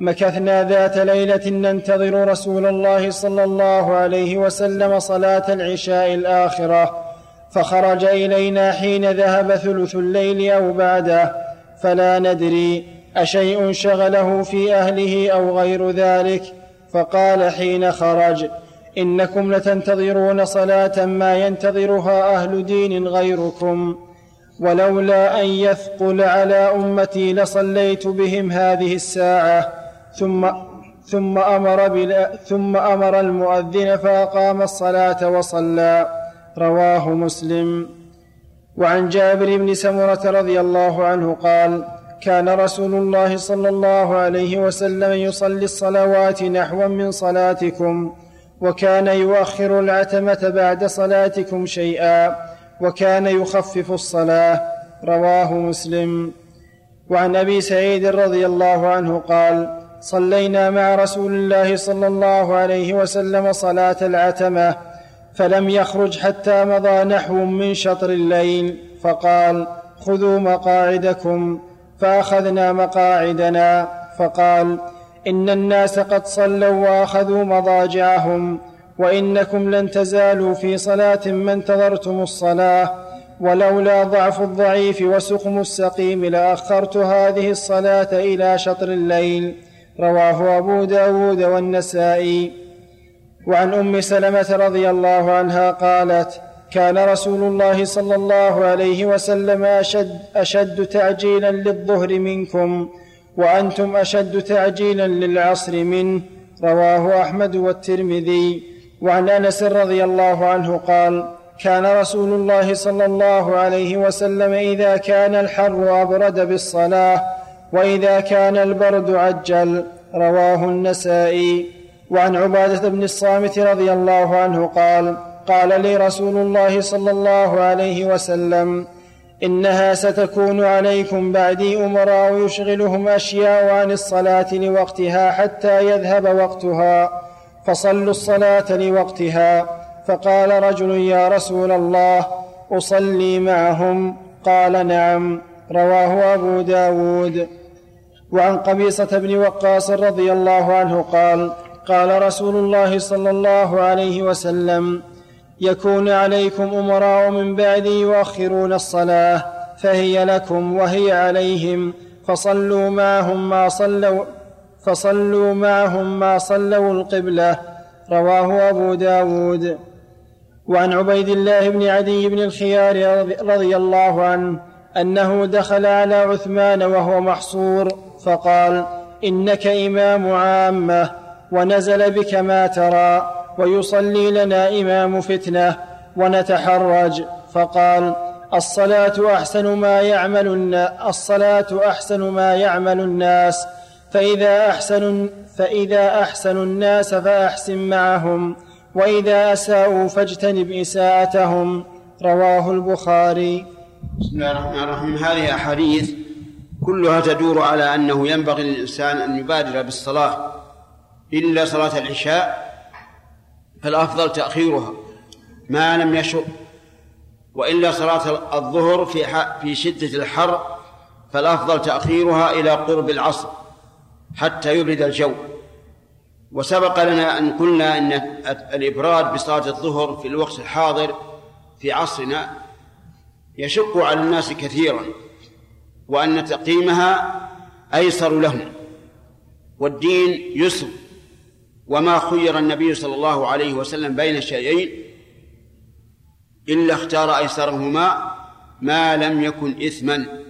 مكثنا ذات ليلة ننتظر رسول الله صلى الله عليه وسلم صلاة العشاء الآخرة فخرج إلينا حين ذهب ثلث الليل أو بعده فلا ندري أشيء شغله في أهله أو غير ذلك فقال حين خرج إنكم لتنتظرون صلاة ما ينتظرها أهل دين غيركم. ولولا أن يثقل على أمتي لصليت بهم هذه الساعة ثم ثم أمر بلا ثم أمر المؤذن فأقام الصلاة وصلى. رواه مسلم. وعن جابر بن سمرة رضي الله عنه قال كان رسول الله صلى الله عليه وسلم يصلي الصلوات نحوا من صلاتكم وكان يؤخر العتمة بعد صلاتكم شيئا. وكان يخفف الصلاة. رواه مسلم. وعن أبي سعيد رضي الله عنه قال صلينا مع رسول الله صلى الله عليه وسلم صلاة العتمة فلم يخرج حتى مضى نحو من شطر الليل فقال خذوا مقاعدكم فأخذنا مقاعدنا فقال إن الناس قد صلوا وأخذوا مضاجعهم وإنكم لن تزالوا في صلاة ما انتظرتم الصلاة ولولا ضعف الضعيف وسقم السقيم لأخرت هذه الصلاة إلى شطر الليل رواه أبو داود والنسائي. وعن أم سلمة رضي الله عنها قالت كان رسول الله صلى الله عليه وسلم أشد, أشد تعجيلا للظهر منكم وأنتم أشد تعجيلا للعصر منه رواه أحمد والترمذي. وعن أنس رضي الله عنه قال كان رسول الله صلى الله عليه وسلم إذا كان الحر أبرد بالصلاة وإذا كان البرد عجل رواه النسائي. وعن عبادة بن الصامت رضي الله عنه قال قال لي رسول الله صلى الله عليه وسلم إنها ستكون عليكم بعدي أمراء يشغلهم أشياء عن الصلاة لوقتها حتى يذهب وقتها. فصلوا الصلاة لوقتها فقال رجل يا رسول الله أصلي معهم؟ قال نعم رواه أبو داود. وعن قبيصة بن وقاص رضي الله عنه قال قال رسول الله صلى الله عليه وسلم يكون عليكم أمراء من بعدي يؤخرون الصلاة فهي لكم وهي عليهم فصلوا معهم ما صلوا فصلوا معهم ما صلوا القبلة. رواه أبو داود. وعن عبيد الله بن عدي بن الخيار رضي الله عنه أنه دخل على عثمان وهو محصور فقال إنك إمام عامة ونزل بك ما ترى ويصلي لنا إمام فتنة ونتحرج. فقال الصلاة أحسن ما يعمل الصلاة أحسن ما يعمل الناس فإذا أحسن فإذا أحسن الناس فأحسن معهم وإذا أساءوا فاجتنب إساءتهم رواه البخاري. بسم الله الرحمن الرحيم. هذه أحاديث كلها تدور على أنه ينبغي للإنسان أن يبادر بالصلاة. إلا صلاة العشاء فالأفضل تأخيرها ما لم يشق وإلا صلاة الظهر في في شدة الحر فالأفضل تأخيرها إلى قرب العصر. حتى يبرد الجو. وسبق لنا أن قلنا أن الإبراد بصلاة الظهر في الوقت الحاضر في عصرنا يشق على الناس كثيرا وأن تقييمها أيسر لهم. والدين يسر وما خير النبي صلى الله عليه وسلم بين شيئين إلا اختار أيسرهما ما لم يكن إثما.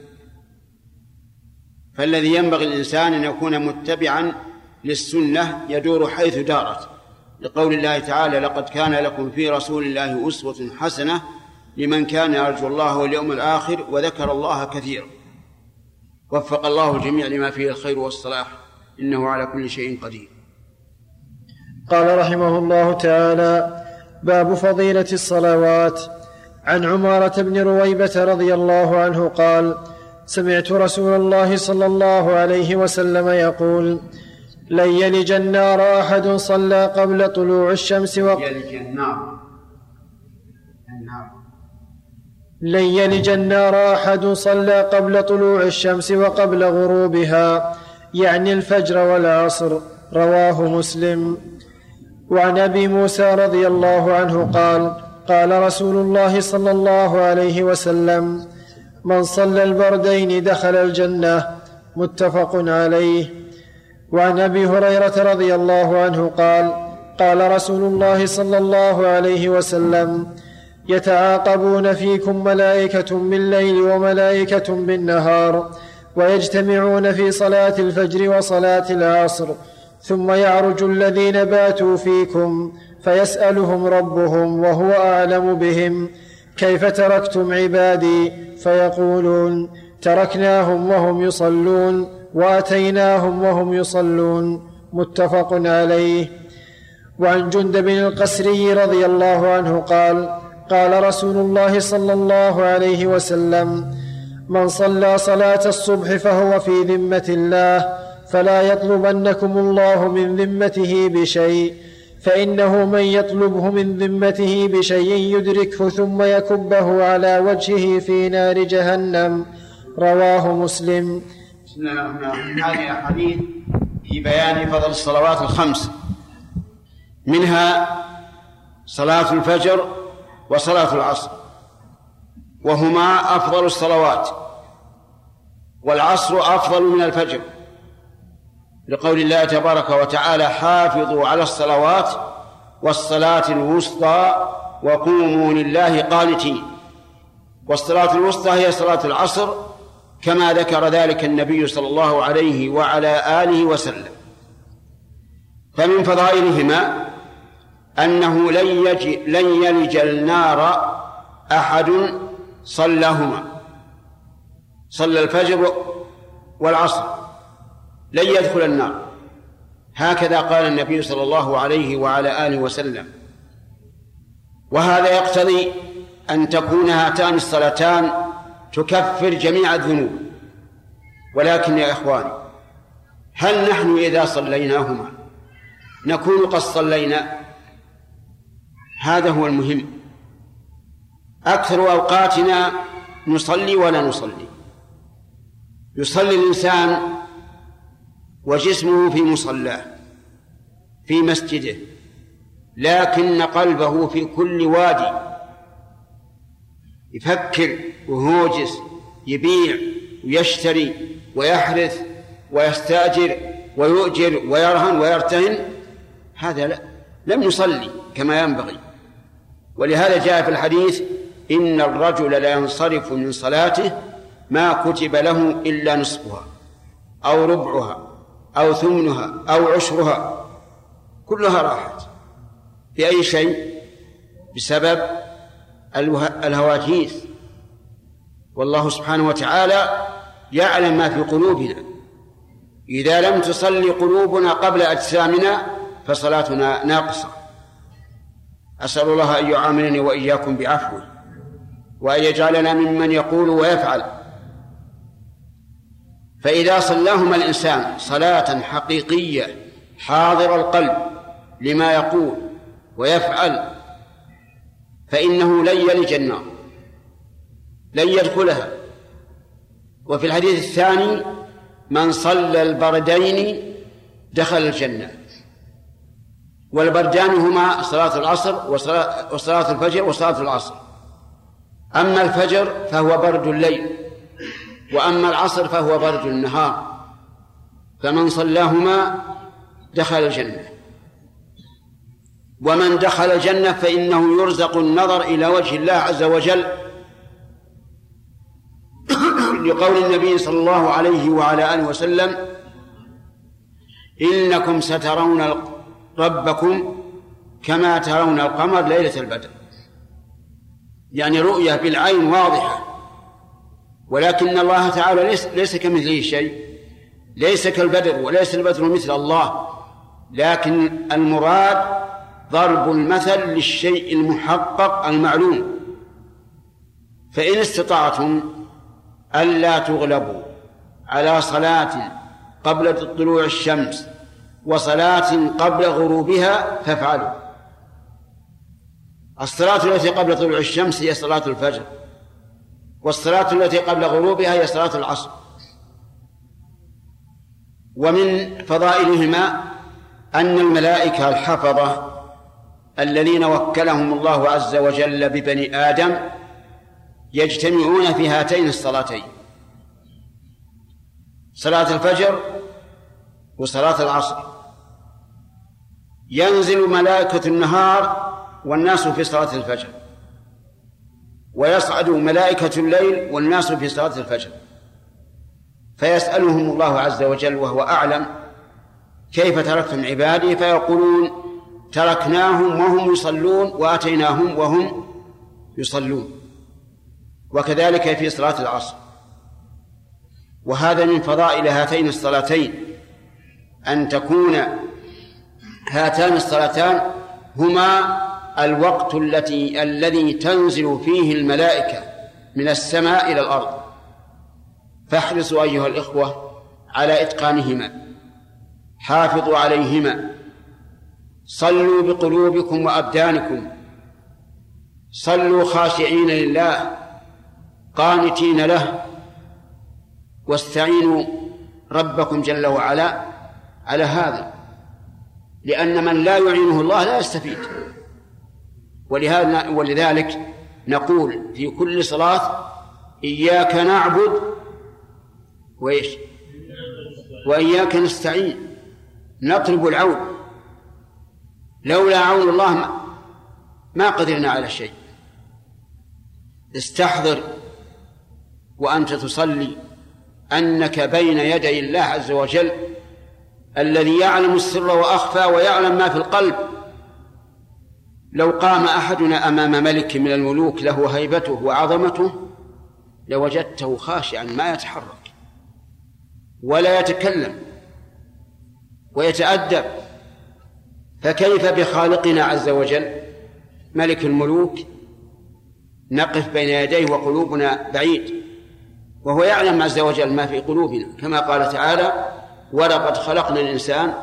فالذي ينبغي الإنسان أن يكون متبعا للسنة يدور حيث دارت. لقول الله تعالى لقد كان لكم في رسول الله أسوة حسنة لمن كان يرجو الله واليوم الآخر وذكر الله كثيرا وفق الله الجميع لما فيه الخير والصلاح. إنه على كل شيء قدير. قال رحمه الله تعالى باب فضيلة الصلوات عن عمارة بن رويبة رضي الله عنه قال سمعت رسول الله صلى الله عليه وسلم يقول لن يلج النار أحد صلى قبل طلوع الشمس و... يلج النار. لن يلج النار أحد صلى قبل طلوع الشمس وقبل غروبها يعني الفجر والعصر رواه مسلم. وعن أبي موسى رضي الله عنه قال قال رسول الله صلى الله عليه وسلم من صلى البردين دخل الجنة متفق عليه. وعن أبي هريرة رضي الله عنه قال قال رسول الله صلى الله عليه وسلم يتعاقبون فيكم ملائكة بالليل وملائكة بالنهار ويجتمعون في صلاة الفجر وصلاة العصر ثم يعرج الذين باتوا فيكم فيسألهم ربهم وهو أعلم بهم. كيف تركتم عبادي؟ فيقولون تركناهم وهم يصلون واتيناهم وهم يصلون. متفق عليه. وعن جندب القسري رضي الله عنه قال قال رسول الله صلى الله عليه وسلم من صلى صلاة الصبح فهو في ذمة الله فلا يطلبنكم الله من ذمته بشيء فإنه من يطلبه من ذمته بشيء يدركه ثم يكبه على وجهه في نار جهنم. رواه مسلم. بسم الله الرحمن الرحيم. هذه أحاديث في بيان فضل الصلوات الخمس. منها صلاة الفجر وصلاة العصر. وهما أفضل الصلوات. والعصر أفضل من الفجر. لقول الله تبارك وتعالى حافظوا على الصلوات والصلاة الوسطى وقوموا لله قانتين. والصلاة الوسطى هي صلاة العصر كما ذكر ذلك النبي صلى الله عليه وعلى آله وسلم. فمن فضائلهما أنه لن, يجي لن يلج النار أحد صلاهما. صلى الفجر والعصر. لن يدخل النار. هكذا قال النبي صلى الله عليه وعلى آله وسلم. وهذا يقتضي أن تكون هاتان الصلاتان تكفر جميع الذنوب. ولكن يا اخواني هل نحن إذا صليناهما نكون قد صلينا؟ هذا هو المهم. أكثر أوقاتنا نصلي ولا نصلي؟ يصلي الإنسان وجسمه في مصلاه في مسجده لكن قلبه في كل وادي. يفكر وهوجس يبيع ويشتري ويحرث ويستأجر ويؤجر ويرهن ويرتهن هذا لا لم يصلي كما ينبغي. ولهذا جاء في الحديث إن الرجل لا ينصرف من صلاته ما كتب له إلا نصفها أو ربعها. أو ثمنها أو عشرها كلها راحت. بأي شيء؟ بسبب الهواجيس والله سبحانه وتعالى يعلم ما في قلوبنا. إذا لم تصلي قلوبنا قبل أجسامنا فصلاتنا ناقصة. أسأل الله أن يعاملني وإياكم بعفوه وأن يجعلنا ممن يقول ويفعل. فإذا صلاهما الإنسان صلاة حقيقية حاضر القلب لما يقول ويفعل فإنه لن يلج النار لن يدخلها. وفي الحديث الثاني من صلى البردين دخل الجنة. والبردان هما صلاة العصر وصلاة الفجر وصلاة العصر. أما الفجر فهو برد الليل. وأما العصر فهو برد النهار. فمن صلاهما دخل الجنة. ومن دخل الجنة فإنه يرزق النظر إلى وجه الله عز وجل. لقول النبي صلى الله عليه وعلى آله وسلم إنكم سترون ربكم كما ترون القمر ليلة البدر. يعني رؤية بالعين واضحة. ولكن الله تعالى ليس, ليس كمثله شيء ليس كالبدر وليس البدر مثل الله لكن المراد ضرب المثل للشيء المحقق المعلوم. فإن استطعتم ألا تغلبوا على صلاة قبل طلوع الشمس وصلاة قبل غروبها فافعلوا. الصلاة التي قبل طلوع الشمس هي صلاة الفجر. والصلاة التي قبل غروبها هي صلاة العصر. ومن فضائلهما أن الملائكة الحفظة الذين وكلهم الله عز وجل ببني آدم يجتمعون في هاتين الصلاتين. صلاة الفجر وصلاة العصر. ينزل ملائكة النهار والناس في صلاة الفجر. ويصعد ملائكة الليل والناس في صلاة الفجر. فيسألهم الله عز وجل وهو أعلم كيف تركتم عبادي؟ فيقولون تركناهم وهم يصلون وأتيناهم وهم يصلون. وكذلك في صلاة العصر. وهذا من فضائل هاتين الصلاتين أن تكون هاتان الصلاتان هما الوقت التي الذي تنزل فيه الملائكة من السماء إلى الأرض. فاحرصوا أيها الإخوة على إتقانهما. حافظوا عليهما. صلوا بقلوبكم وأبدانكم. صلوا خاشعين لله. قانتين له. واستعينوا ربكم جل وعلا على هذا. لأن من لا يعينه الله لا يستفيد. ولهذا ولذلك نقول في كل صلاة إياك نعبد وإيش؟ وإياك نستعين. نطلب العون. لولا عون الله ما, قدرنا على شيء. استحضر وأنت تصلي أنك بين يدي الله عز وجل الذي يعلم السر وأخفى ويعلم ما في القلب. لو قام أحدنا أمام ملك من الملوك له هيبته وعظمته لوجدته خاشعا ما يتحرك ولا يتكلم ويتأدب. فكيف بخالقنا عز وجل؟ ملك الملوك نقف بين يديه وقلوبنا بعيد وهو يعلم عز وجل ما في قلوبنا. كما قال تعالى ولقد خلقنا الإنسان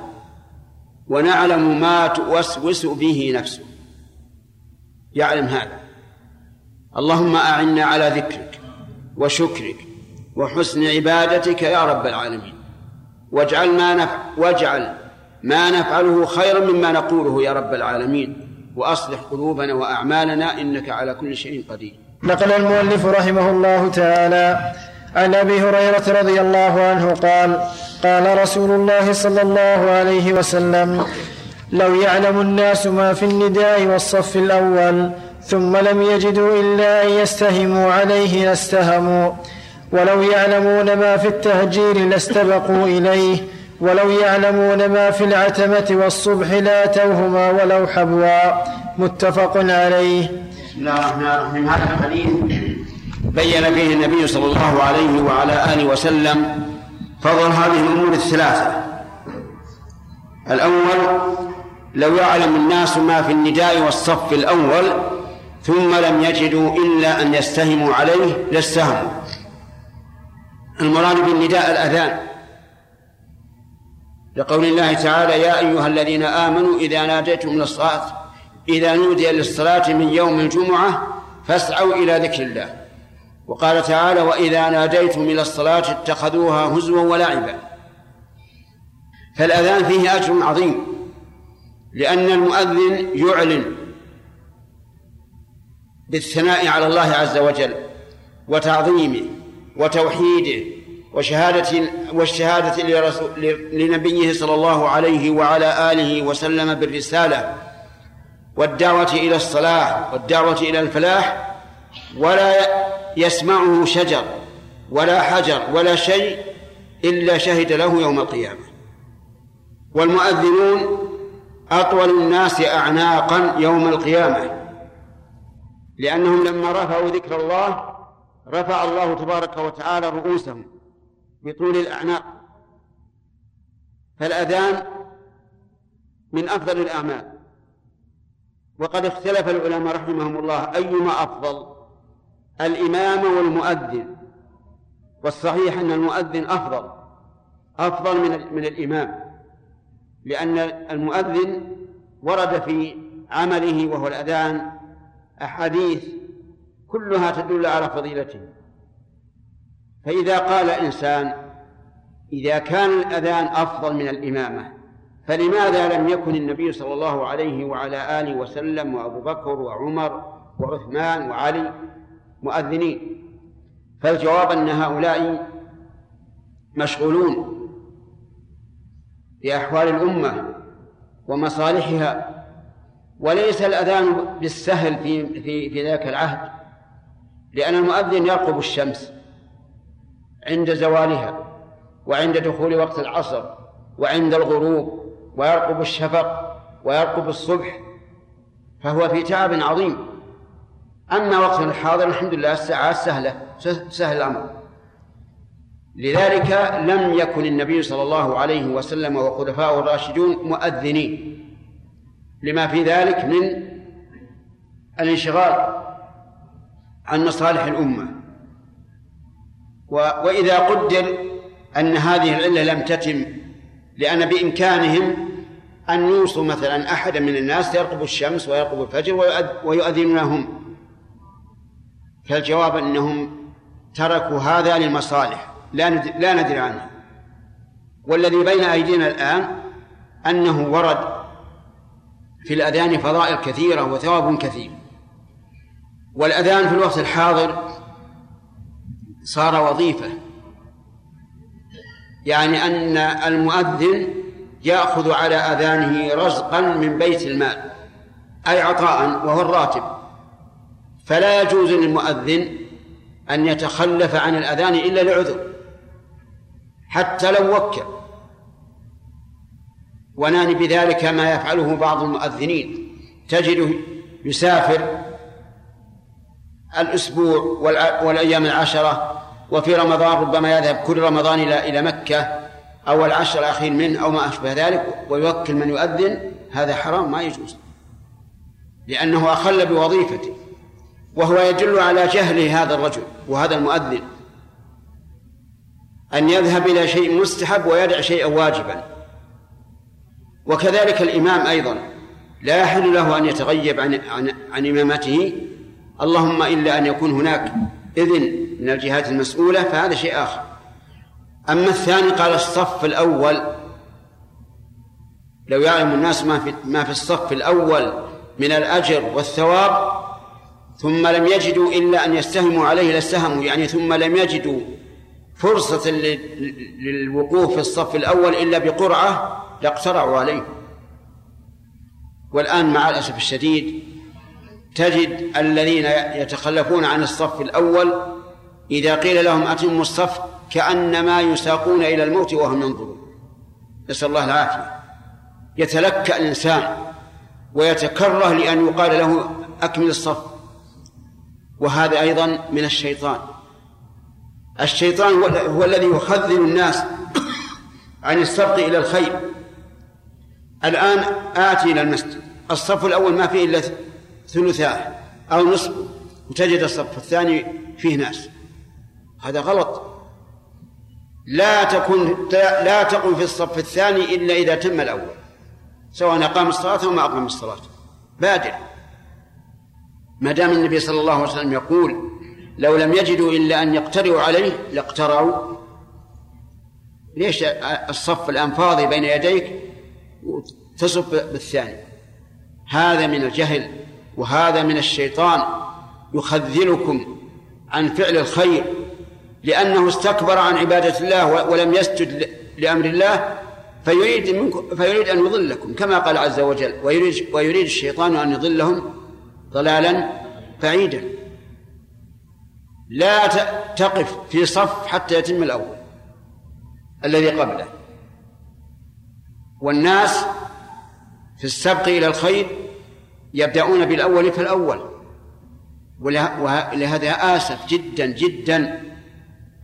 ونعلم ما توسوس به نفسه. يعلم هذا. اللهم أعنا على ذكرك وشكرك وحسن عبادتك يا رب العالمين. واجعل ما نفع واجعل ما نفعله خيرا مما نقوله يا رب العالمين. وأصلح قلوبنا وأعمالنا إنك على كل شيء قدير. نقل المؤلف رحمه الله تعالى عن أبي هريرة رضي الله عنه قال قال رسول الله صلى الله عليه وسلم لو يعلم الناس ما في النداء والصف الأول ثم لم يجدوا إلا أن يستهموا عليه لاستهموا. ولو يعلمون ما في التهجير لاستبقوا إليه. ولو يعلمون ما في العتمة والصبح لاتوهما ولو حبوا. متفق عليه. بسم الله الرحمن الرحيم هذا الحديث بين فيه النبي صلى الله عليه وعلى آله وسلم فضل هذه الأمور الثلاثة. الأول لو يعلم الناس ما في النداء والصف الأول ثم لم يجدوا إلا أن يستهموا عليه لاستهموا. المراد بالنداء الأذان. لقول الله تعالى يا أيها الذين آمنوا إذا ناديتم للصلاة إذا نودي للصلاة من يوم الجمعة فاسعوا إلى ذكر الله. وقال تعالى وإذا ناديتم إلى الصلاة اتخذوها هزوا ولعبا. فالأذان فيه أجر عظيم. لأن المؤذن يعلن بالثناء على الله عز وجل وتعظيمه وتوحيده وشهادة والشهادة لنبيه صلى الله عليه وعلى آله وسلم بالرسالة والدعوة إلى الصلاح والدعوة إلى الفلاح ولا يسمعه شجر ولا حجر ولا شيء إلا شهد له يوم القيامة. والمؤذنون أطول الناس أعناقا يوم القيامة لأنهم لما رفعوا ذكر الله رفع الله تبارك وتعالى رؤوسهم بطول الأعناق. فالأذان من أفضل الأعمال. وقد اختلف العلماء رحمهم الله أيما أفضل الإمام والمؤذن. والصحيح أن المؤذن أفضل أفضل من من الإمام. لأن المؤذن ورد في عمله وهو الأذان أحاديث كلها تدل على فضيلته. فإذا قال إنسان إذا كان الأذان أفضل من الإمامة فلماذا لم يكن النبي صلى الله عليه وعلى آله وسلم وأبو بكر وعمر وعثمان وعلي مؤذنين؟ فالجواب أن هؤلاء مشغولون. بأحوال الأمة ومصالحها وليس الأذان بالسهل في في في ذاك العهد لأن المؤذن يرقب الشمس عند زوالها وعند دخول وقت العصر وعند الغروب ويرقب الشفق ويرقب الصبح فهو في تعب عظيم. أما وقت الحاضر الحمد لله الساعات سهلة سهل الأمر. لذلك لم يكن النبي صلى الله عليه وسلم وخلفاء الراشدون مؤذنين. لما في ذلك من الانشغال عن مصالح الأمة. وإذا قدر أن هذه العلة لم تتم لأن بإمكانهم أن يوصوا مثلا أحدا من الناس يرقب الشمس ويرقب الفجر ويؤذنون هم فالجواب أنهم تركوا هذا للمصالح. لا لا ندري عنه. والذي بين أيدينا الآن أنه ورد في الأذان فضائل كثيرة وثواب كثير. والأذان في الوقت الحاضر صار وظيفة. يعني أن المؤذن يأخذ على أذانه رزقا من بيت المال أي عطاء وهو الراتب. فلا يجوز للمؤذن أن يتخلف عن الأذان إلا لعذر. حتى لو وكل. ونعني بذلك ما يفعله بعض المؤذنين. تجده يسافر الأسبوع والأيام العشرة وفي رمضان ربما يذهب كل رمضان إلى إلى مكة أو العشر الأخير منه أو ما أشبه ذلك ويوكل من يؤذن. هذا حرام ما يجوز. لأنه أخل بوظيفته وهو يدل على جهل هذا الرجل وهذا المؤذن. أن يذهب إلى شيء مستحب ويدع شيئا واجبا. وكذلك الإمام أيضا لا يحل له أن يتغيب عن عن, عن إمامته. اللهم إلا أن يكون هناك إذن من الجهات المسؤولة فهذا شيء آخر. أما الثاني قال الصف الأول. لو يعلم الناس ما في ما في الصف الأول من الأجر والثواب ثم لم يجدوا إلا أن يستهموا عليه لاستهموا يعني ثم لم يجدوا فرصة للوقوف في الصف الأول إلا بقرعة لاقترعوا عليه. والآن مع الأسف الشديد تجد الذين يتخلفون عن الصف الأول إذا قيل لهم أتموا الصف كأنما يساقون إلى الموت وهم ينظرون. نسأل الله العافية. يتلكأ الإنسان ويتكره لأن يقال له أكمل الصف. وهذا أيضا من الشيطان. الشيطان هو الذي يخذل الناس عن السبق إلى الخير. الآن آتي إلى المسجد. الصف الأول ما فيه إلا ثلثاه أو نصف وتجد الصف الثاني فيه ناس. هذا غلط. لا تكن لا تقم في الصف الثاني إلا إذا تم الأول سواء أقام الصلاة أو ما أقام الصلاة. بادر. ما دام النبي صلى الله عليه وسلم يقول لو لم يجدوا إلا أن يقترعوا عليه لاقترعوا ليش الصف الآن فاضي بين يديك تصف بالثاني؟ هذا من الجهل وهذا من الشيطان يخذلكم عن فعل الخير لأنه استكبر عن عبادة الله ولم يسجد لأمر الله فيريد منكم فيريد أن يضلكم كما قال عز وجل ويريد ويريد الشيطان أن يضلهم ضلالا بعيدا. لا تقف في صف حتى يتم الأول الذي قبله. والناس في السبق إلى الخير يبدأون بالأول فالأول ولهذا آسف جدا جدا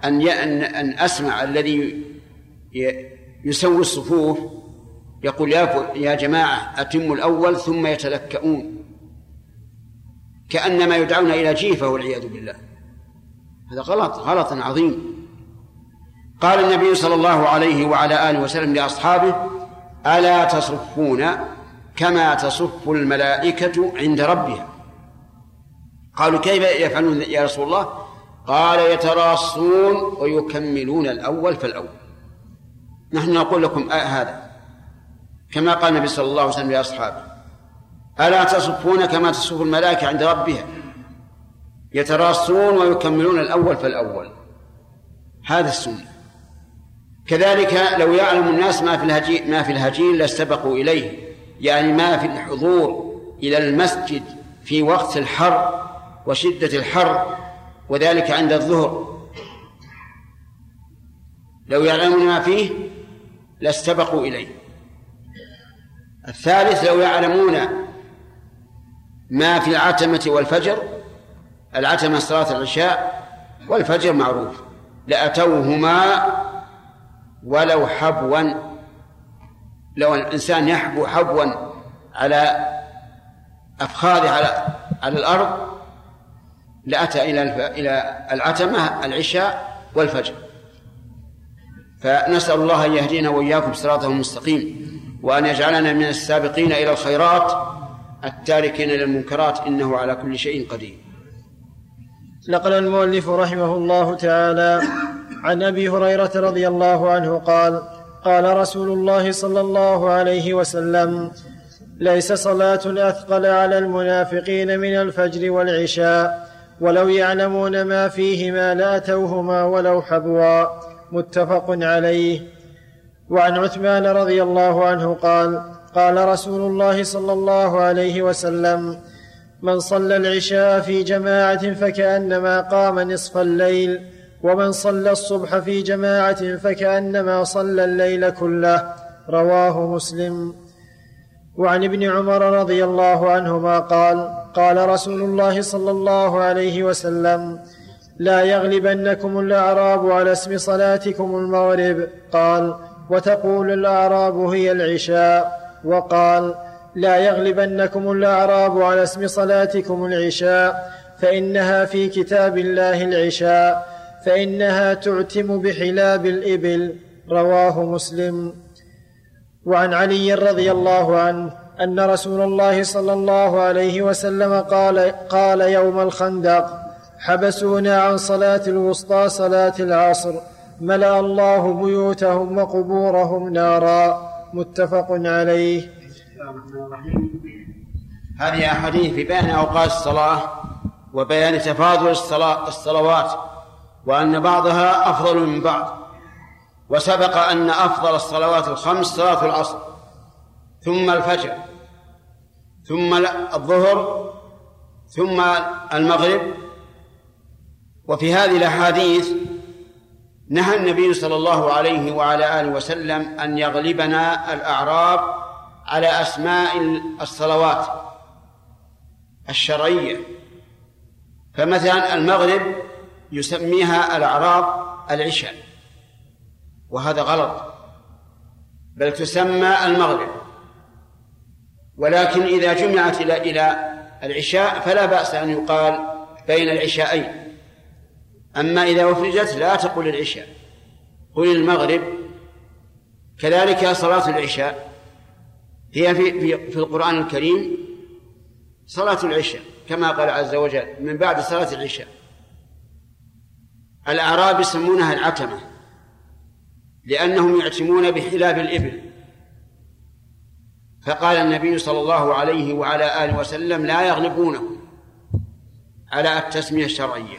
أن أن أسمع الذي يسوي الصفوف يقول يا يا جماعة أتموا الأول ثم يتلكؤون. كأنما يدعون إلى جيفة والعياذ بالله. هذا غلط غلط عظيم. قال النبي صلى الله عليه وعلى آله وسلم لأصحابه ألا تصفون كما تصف الملائكة عند ربها؟ قالوا كيف يفعلون يا رسول الله. قال يتراصون ويكملون الأول فالأول. نحن نقول لكم آه هذا. كما قال النبي صلى الله عليه وسلم لأصحابه ألا تصفون كما تصف الملائكة عند ربها؟ يتراصون ويكملون الأول فالأول. هذا السنة. كذلك لو يعلم الناس ما في الهجين ما في الهجين لاستبقوا إليه. يعني ما في الحضور إلى المسجد في وقت الحر وشدة الحر وذلك عند الظهر. لو يعلمون ما فيه لاستبقوا إليه. الثالث لو يعلمون ما في العتمة والفجر العتمة صلاة العشاء والفجر معروف. لأتوهما ولو حبوا لو الإنسان يحبو حبوا على أفخاذه على على الأرض لأتى إلى إلى العتمة العشاء والفجر. فنسأل الله أن يهدينا وإياكم صراطه المستقيم وأن يجعلنا من السابقين إلى الخيرات التاركين للمنكرات إنه على كل شيء قدير. نقل المؤلف رحمه الله تعالى عن أبي هريرة رضي الله عنه قال قال رسول الله صلى الله عليه وسلم ليس صلاة أثقل على المنافقين من الفجر والعشاء ولو يعلمون ما فيهما لأتوهما ولو حبوا. متفق عليه. وعن عثمان رضي الله عنه قال قال رسول الله صلى الله عليه وسلم من صلى العشاء في جماعة فكأنما قام نصف الليل ومن صلى الصبح في جماعة فكأنما صلى الليل كله. رواه مسلم. وعن ابن عمر رضي الله عنهما قال قال رسول الله صلى الله عليه وسلم لا يغلبنكم الأعراب على اسم صلاتكم المغرب. قال وتقول الأعراب هي العشاء. وقال لا يغلبنكم الأعراب على اسم صلاتكم العشاء فإنها في كتاب الله العشاء فإنها تعتم بحلاب الإبل رواه مسلم. وعن علي رضي الله عنه أن رسول الله صلى الله عليه وسلم قال قال يوم الخندق حبسونا عن صلاة الوسطى صلاة العصر ملأ الله بيوتهم وقبورهم نارا. متفق عليه. هذه أحاديث في بيان أوقات الصلاة وبيان تفاضل الصلاة الصلوات وأن بعضها أفضل من بعض وسبق أن أفضل الصلوات الخمس صلاة العصر ثم الفجر ثم الظهر ثم المغرب. وفي هذه الأحاديث نهى النبي صلى الله عليه وعلى آله وسلم أن يغلبنا الأعراب على أسماء الصلوات الشرعية. فمثلا المغرب يسميها الأعراب العشاء وهذا غلط. بل تسمى المغرب. ولكن إذا جمعت إلى إلى العشاء فلا بأس أن يقال بين العشاءين أما إذا أفرجت لا تقل العشاء قل المغرب. كذلك صلاة العشاء. هي في في, في القرآن الكريم صلاة العشاء كما قال عز وجل من بعد صلاة العشاء. الأعراب يسمونها العتمة لأنهم يعتمون بحلاب الإبل. فقال النبي صلى الله عليه وعلى آله وسلم لا يغلبونهم على التسمية الشرعية.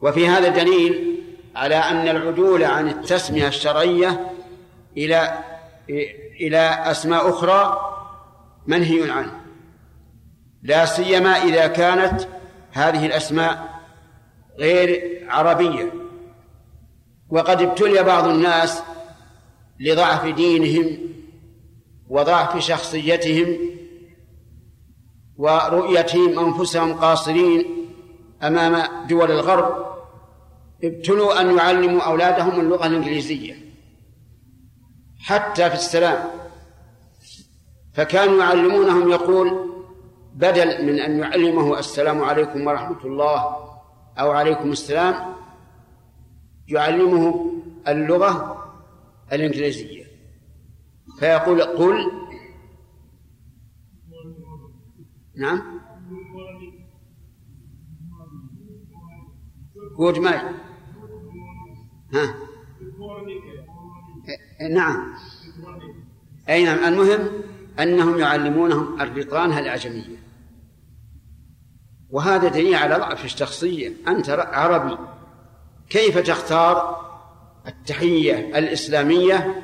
وفي هذا دليل على أن العدول عن التسمية الشرعية إلى إلى أسماء أخرى منهي عنه. لا سيما إذا كانت هذه الأسماء غير عربية. وقد ابتلي بعض الناس لضعف دينهم وضعف شخصيتهم ورؤيتهم أنفسهم قاصرين أمام دول الغرب. ابتلوا أن يعلموا أولادهم اللغة الإنجليزية. حتى في السلام. فكانوا يعلمونهم يقول بدل من أن يعلمه السلام عليكم ورحمة الله أو عليكم السلام يعلمه اللغة الإنجليزية. فيقول قل. نعم. جود ماي ها. نعم. أي نعم. المهم أنهم يعلمونهم الرطانة الأعجمية. وهذا دليل على ضعف الشخصية. أنت عربي. كيف تختار التحية الإسلامية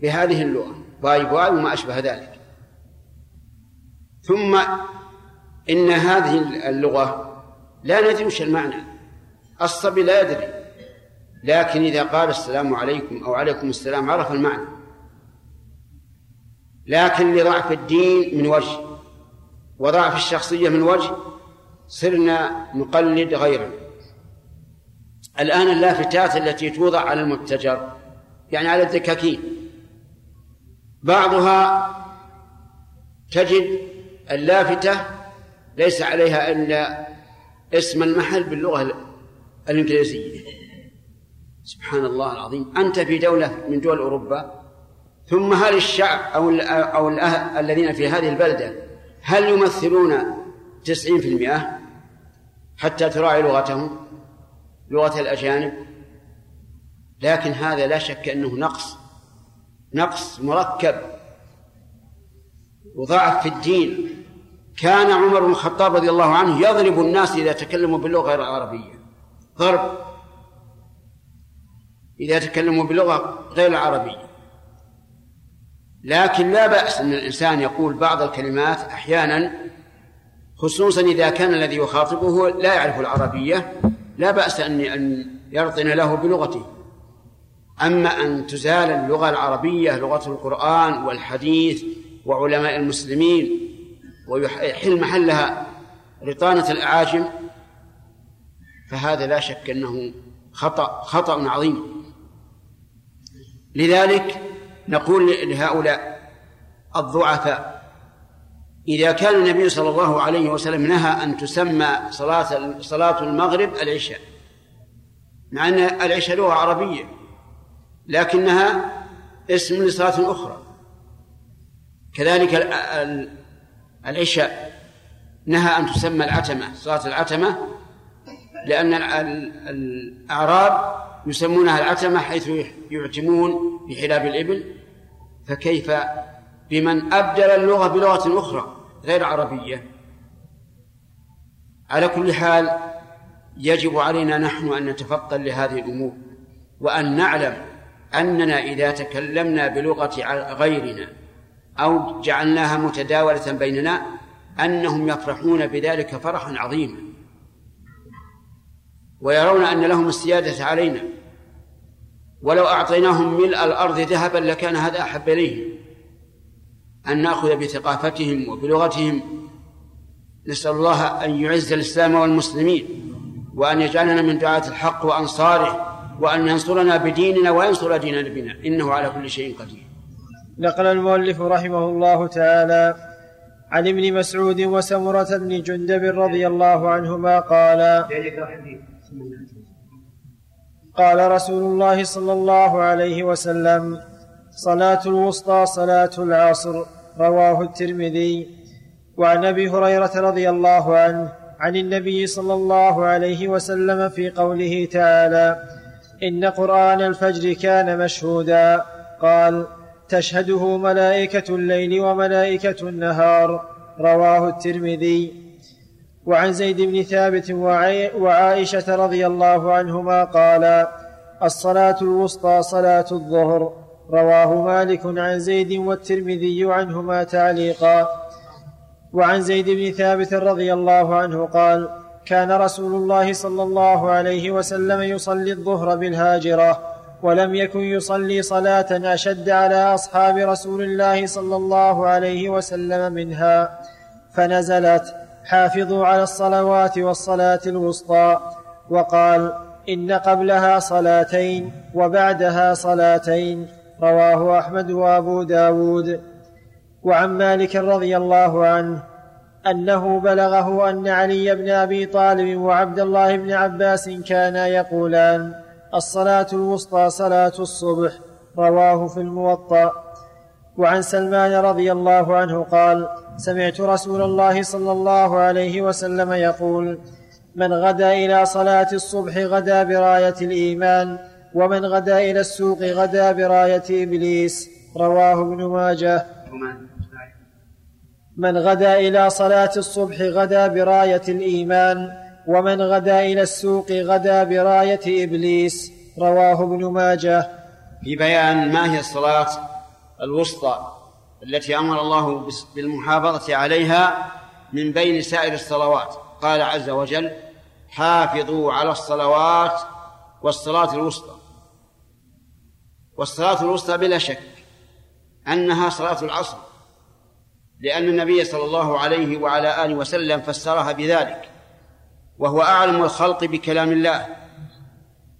بهذه اللغة؟ باي باي وما أشبه ذلك. ثم إن هذه اللغة لا ندري وش المعنى. الصبي لا يدري. لكن إذا قال السلام عليكم أو عليكم السلام عرف المعنى. لكن لضعف الدين من وجه وضعف الشخصية من وجه صرنا نقلد غيرنا. الآن اللافتات التي توضع على المتجر يعني على الدكاكين بعضها تجد اللافتة ليس عليها إلا اسم المحل باللغة الإنجليزية. سبحان الله العظيم. أنت في دولة من دول أوروبا ثم هل الشعب أو أو الذين في هذه البلدة هل يمثلون تسعين في المئة حتى تراعي لغتهم لغة الأجانب؟ لكن هذا لا شك أنه نقص نقص مركب. وضعف في الدين. كان عمر بن الخطاب رضي الله عنه يضرب الناس إذا تكلموا باللغة العربية. ضرب. إذا تكلموا باللغة غير العربية. لكن لا بأس أن الإنسان يقول بعض الكلمات أحيانا خصوصا إذا كان الذي يخاطبه لا يعرف العربية لا بأس أن أن يرطن له بلغته. أما أن تزال اللغة العربية لغة القرآن والحديث وعلماء المسلمين ويحل محلها رطانة الأعاجم فهذا لا شك أنه خطأ خطأ عظيم. لذلك نقول لهؤلاء الضعفاء إذا كان النبي صلى الله عليه وسلم نهى أن تسمى صلاة صلاة المغرب العشاء مع أن العشاء لغة عربية لكنها اسم لصلاة أخرى. كذلك العشاء نهى أن تسمى العتمة صلاة العتمة لأن الأعراب يسمونها العتمة حيث يعتمون بحلاب الإبل فكيف بمن أبدل اللغة بلغة أخرى غير عربية؟ على كل حال يجب علينا نحن أن نتفطن لهذه الأمور وأن نعلم أننا إذا تكلمنا بلغة غيرنا أو جعلناها متداولة بيننا أنهم يفرحون بذلك فرحا عظيما. ويرون أن لهم السيادة علينا. ولو أعطيناهم ملء الأرض ذهبا لكان هذا أحب إليهم. أن نأخذ بثقافتهم وبلغتهم. نسأل الله أن يعز الإسلام والمسلمين وأن يجعلنا من دعاة الحق وأنصاره وأن ينصرنا بديننا وينصر ديننا بنا إنه على كل شيء قدير. نقل المؤلف رحمه الله تعالى عن ابن مسعود وسمرة بن جندب رضي الله عنهما قال قال رسول الله صلى الله عليه وسلم صلاة الوسطى صلاة العصر رواه الترمذي. وعن أبي هريرة رضي الله عنه عن النبي صلى الله عليه وسلم في قوله تعالى إن قرآن الفجر كان مشهودا. قال تشهده ملائكة الليل وملائكة النهار رواه الترمذي. وعن زيد بن ثابت وعائشة رضي الله عنهما قال الصلاة الوسطى صلاة الظهر. رواه مالك عن زيد والترمذي عنهما تعليقا. وعن زيد بن ثابت رضي الله عنه قال كان رسول الله صلى الله عليه وسلم يصلي الظهر بالهاجرة ولم يكن يصلي صلاة أشد على أصحاب رسول الله صلى الله عليه وسلم منها فنزلت. حافظوا على الصلوات والصلاة الوسطى وقال إن قبلها صلاتين وبعدها صلاتين رواه أحمد وأبو داود. وعن مالك رضي الله عنه أنه بلغه أن علي بن أبي طالب وعبد الله بن عباس كانا يقولان الصلاة الوسطى صلاة الصبح رواه في الموطأ. وعن سلمان رضي الله عنه قال سمعت رسول الله صلى الله عليه وسلم يقول من غدا إلى صلاة الصبح غدا براية الإيمان ومن غدا إلى السوق غدا براية إبليس. رواه ابن ماجه. من غدا إلى صلاة الصبح غدا براية الإيمان ومن غدا إلى السوق غدا براية إبليس. رواه ابن ماجه. في بيان ما هي الصلاة الوسطى التي أمر الله بالمحافظة عليها من بين سائر الصلوات. قال عز وجل حافظوا على الصلوات والصلاة الوسطى. والصلاة الوسطى بلا شك أنها صلاة العصر لأن النبي صلى الله عليه وعلى آله وسلم فسرها بذلك وهو أعلم الخلق بكلام الله.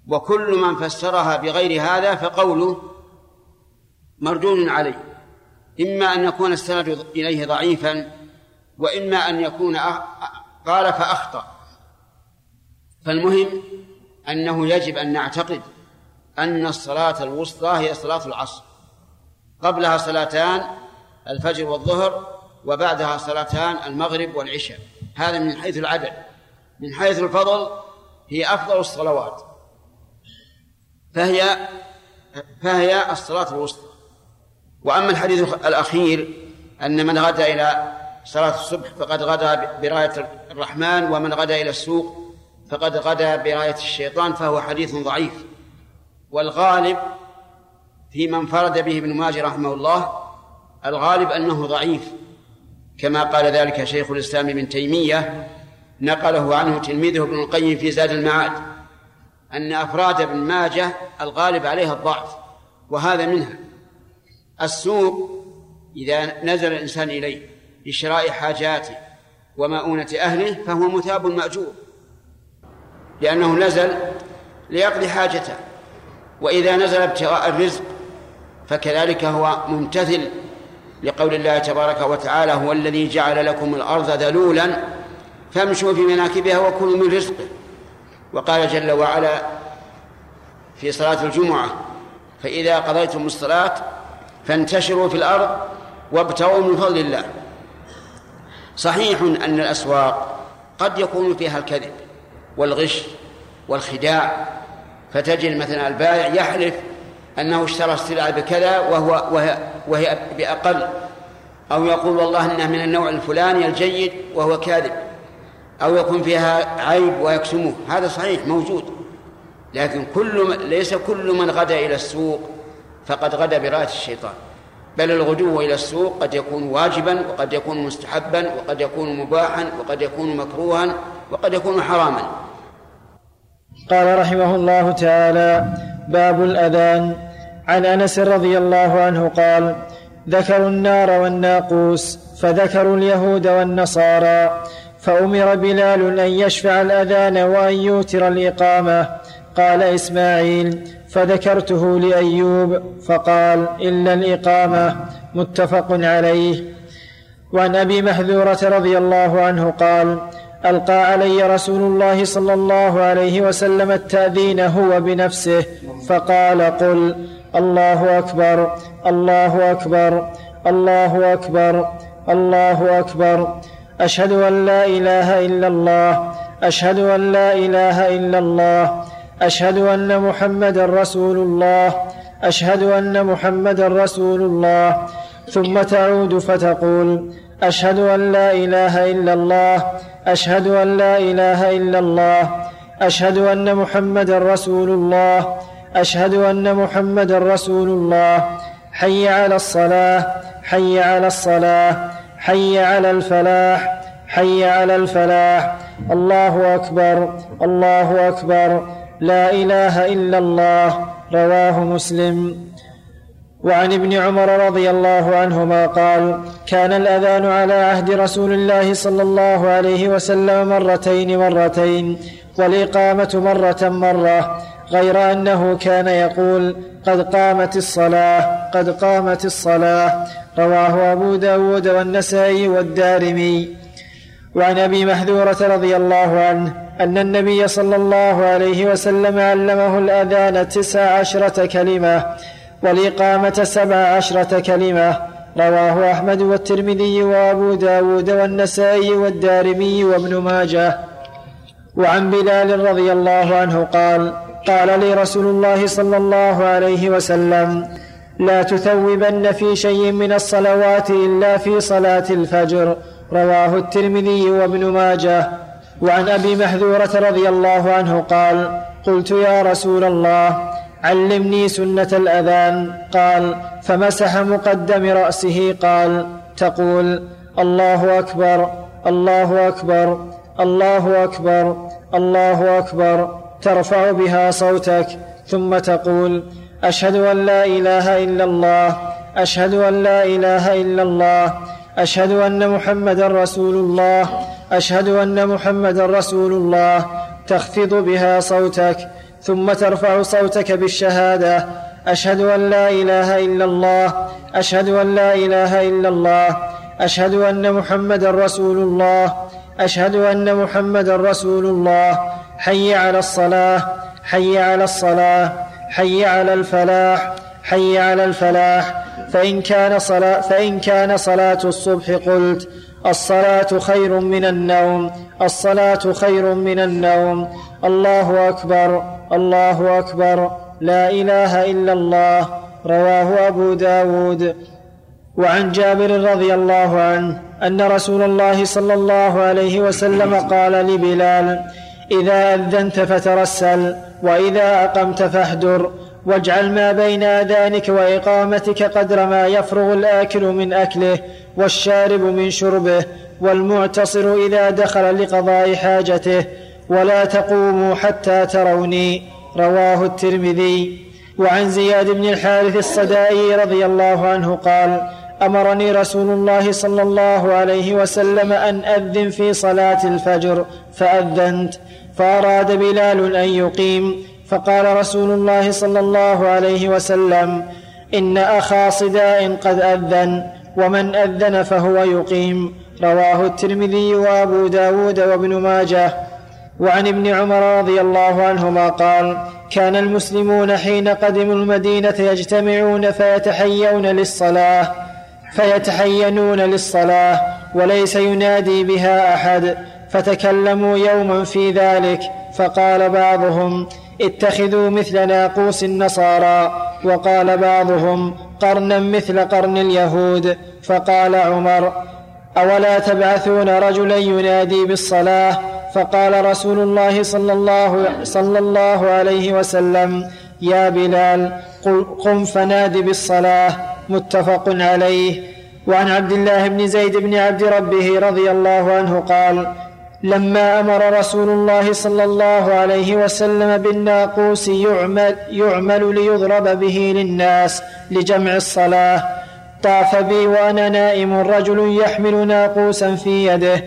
وكل من فسرها بغير هذا فقوله مردود عليه. إما أن يكون السند إليه ضعيفا وإما أن يكون قال فأخطأ. فالمهم أنه يجب أن نعتقد أن الصلاة الوسطى هي صلاة العصر. قبلها صلاتان الفجر والظهر وبعدها صلاتان المغرب والعشاء. هذا من حيث العدد. من حيث الفضل هي أفضل الصلوات. فهي فهي الصلاة الوسطى. وأما الحديث الأخير أن من غدا إلى صلاة الصبح فقد غدا براية الرحمن ومن غدا إلى السوق فقد غدا براية الشيطان فهو حديث ضعيف. والغالب في من فرد به ابن ماجه رحمه الله الغالب أنه ضعيف. كما قال ذلك شيخ الإسلام ابن تيمية نقله عنه تلميذه ابن القيم في زاد المعاد أن أفراد ابن ماجه الغالب عليها الضعف وهذا منها. السوق إذا نزل الإنسان إليه لشراء حاجاته ومؤونة أهله فهو مثاب مأجور لأنه نزل ليقضي حاجته وإذا نزل ابتغاء الرزق فكذلك هو ممتثل لقول الله تبارك وتعالى هو الذي جعل لكم الأرض ذلولا فامشوا في مناكبها وكلوا من رزقه. وقال جل وعلا في صلاة الجمعة فإذا قضيتم الصلاة فانتشروا في الأرض وابتغوا من فضل الله. صحيح أن الأسواق قد يكون فيها الكذب والغش والخداع فتجد مثلا البائع يحلف أنه اشترى السلعة بكذا وهو وهي, وهي بأقل أو يقول والله إنها من النوع الفلاني الجيد وهو كاذب أو يكون فيها عيب ويكسمه. هذا صحيح موجود لكن كل ليس كل من غدا إلى السوق فقد غدا براية الشيطان. بل الغدو إلى السوق قد يكون واجبا وقد يكون مستحبا وقد يكون مباحا وقد يكون مكروها وقد يكون حراما. قال رحمه الله تعالى باب الأذان. عن أنس رضي الله عنه قال ذكروا النار والناقوس فذكروا اليهود والنصارى فأمر بلال أن يشفع الأذان وأن يوتر الإقامة. قال إسماعيل فذكرته لأيوب فقال إلا الإقامة متفق عليه. وعن أبي محذورة رضي الله عنه قال ألقى علي رسول الله صلى الله عليه وسلم التأذين هو بنفسه فقال قل الله أكبر الله أكبر الله أكبر الله أكبر. أشهد أن لا إله إلا الله أشهد أن لا إله إلا الله أشهد أن محمدا رسول الله أشهد أن محمدا رسول الله. ثم تعود فتقول أشهد أن لا إله إلا الله أشهد أن لا إله إلا الله أشهد أن محمدا رسول الله أشهد أن محمدا رسول الله. حي على الصلاة حي على الصلاة حي على الفلاح حي على الفلاح. الله أكبر الله أكبر. لا إله إلا الله رواه مسلم. وعن ابن عمر رضي الله عنهما قال كان الأذان على عهد رسول الله صلى الله عليه وسلم مرتين مرتين والإقامة مرة مرة غير أنه كان يقول قد قامت الصلاة قد قامت الصلاة رواه أبو داود والنسائي والدارمي. وعن أبي محذوره رضي الله عنه أن النبي صلى الله عليه وسلم علمه الأذان تسع عشرة كلمة والإقامة سبع عشرة كلمة. رواه أحمد والترمذي وأبو داود والنسائي والدارمي وابن ماجه. وعن بلال رضي الله عنه قال قال لي رسول الله صلى الله عليه وسلم لا تثوبن في شيء من الصلوات إلا في صلاة الفجر. رواه الترمذي وابن ماجه. وعن أبي محذورة رضي الله عنه قال قلت يا رسول الله علمني سنة الأذان. قال فمسح مقدم رأسه. قال تقول الله أكبر الله أكبر الله أكبر الله أكبر ترفع بها صوتك. ثم تقول أشهد أن لا إله إلا الله أشهد أن لا إله إلا الله أشهد أن محمدا رسول الله أشهد أن محمدا رسول الله تخفض بها صوتك ثم ترفع صوتك بالشهادة. أشهد أن لا إله إلا الله أشهد أن لا إله إلا الله أشهد أن محمدا رسول الله أشهد أن محمدا رسول الله. حي على الصلاة حي على الصلاة حي على الفلاح حي على الفلاح. فإن كان صلاة, فإن كان صلاة الصبح قلت الصلاة خير من النوم الصلاة خير من النوم. الله أكبر الله أكبر. لا إله إلا الله. رواه أبو داود. وعن جابر رضي الله عنه أن رسول الله صلى الله عليه وسلم قال لبلال إذا أذنت فترسل وإذا أقمت فاهدر واجعل ما بين آذانك وإقامتك قدر ما يفرغ الآكل من أكله والشارب من شربه والمعتصر إذا دخل لقضاء حاجته. ولا تقوموا حتى تروني. رواه الترمذي. وعن زياد بن الحارث الصدائي رضي الله عنه قال أمرني رسول الله صلى الله عليه وسلم أن أذن في صلاة الفجر فأذنت. فأراد بلال أن يقيم. فقال رسول الله صلى الله عليه وسلم إن أخا صداء قد أذن ومن أذن فهو يقيم. رواه الترمذي وأبو داود وابن ماجه. وعن ابن عمر رضي الله عنهما قال كان المسلمون حين قدموا المدينة يجتمعون فيتحيون للصلاة فيتحينون للصلاة وليس ينادي بها أحد فتكلموا يوما في ذلك فقال بعضهم اتخذوا مثل ناقوس النصارى وقال بعضهم قرنا مثل قرن اليهود فقال عمر أولا تبعثون رجلا ينادي بالصلاة؟ فقال رسول الله صلى الله, صلى الله عليه وسلم يا بلال قم فناد بالصلاة متفق عليه. وعن عبد الله بن زيد بن عبد ربه رضي الله عنه قال لما أمر رسول الله صلى الله عليه وسلم بالناقوس يعمل, يعمل ليضرب به للناس لجمع الصلاة. طاف بي وأنا نائم رجل يحمل ناقوسا في يده.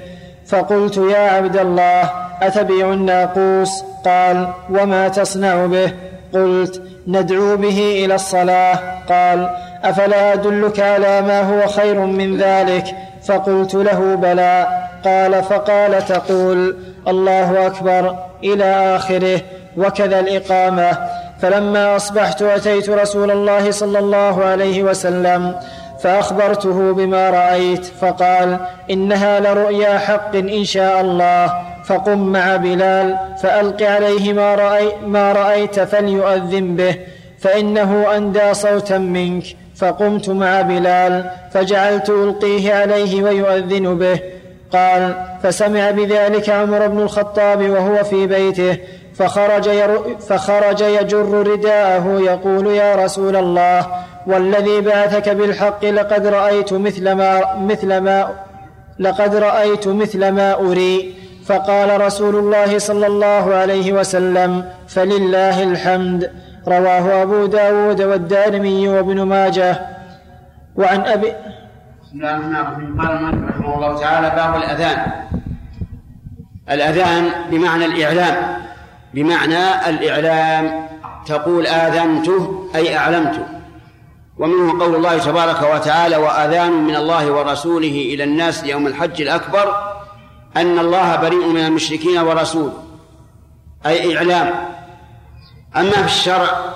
فقلت يا عبد الله أتبيع الناقوس؟ قال وما تصنع به؟ قلت ندعو به إلى الصلاة. قال أفلا أدلك على ما هو خير من ذلك؟ فقلت له بلى. قال فقال تقول الله أكبر إلى آخره وكذا الإقامة. فلما أصبحت أتيت رسول الله صلى الله عليه وسلم فأخبرته بما رأيت فقال إنها لرؤيا حق إن شاء الله. فقم مع بلال فألق عليه ما, رأي ما رأيت فليؤذن به فإنه أندى صوتا منك. فقمت مع بلال فجعلت ألقيه عليه ويؤذن به. قال فسمع بذلك عمر بن الخطاب وهو في بيته فخرج, ير فخرج يجر رداءه يقول يا رسول الله والذي بعثك بالحق لقد رأيت مثل ما, مثل ما لقد رأيت مثل ما أري فقال رسول الله صلى الله عليه وسلم فلله الحمد رواه أبو داود والدارمي وابن ماجه. وعن أبي بسم الله الرحمن الرحيم. قال المؤلف رحمه الله تعالى باب الأذان. الأذان بمعنى الإعلام. بمعنى الإعلام. تقول آذنته أي أعلمته. ومنه قول الله تبارك وتعالى وآذان من الله ورسوله إلى الناس يوم الحج الأكبر أن الله بريء من المشركين ورسوله أي إعلام. أما في الشرع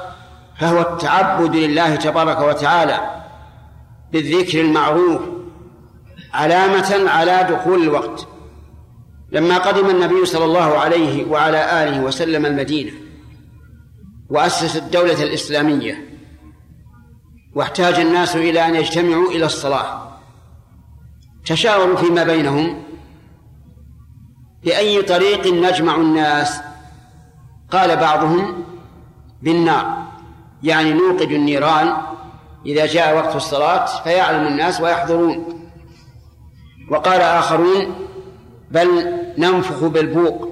فهو التعبد لله تبارك وتعالى بالذكر المعروف علامة على دخول الوقت لما قدم النبي صلى الله عليه وعلى آله وسلم المدينة وأسس الدولة الإسلامية واحتاج الناس إلى أن يجتمعوا إلى الصلاة تشاوروا فيما بينهم بأي طريق نجمع الناس؟ قال بعضهم بالنار. يعني نوقد النيران إذا جاء وقت الصلاة فيعلم الناس ويحضرون. وقال آخرون بل ننفخ بالبوق.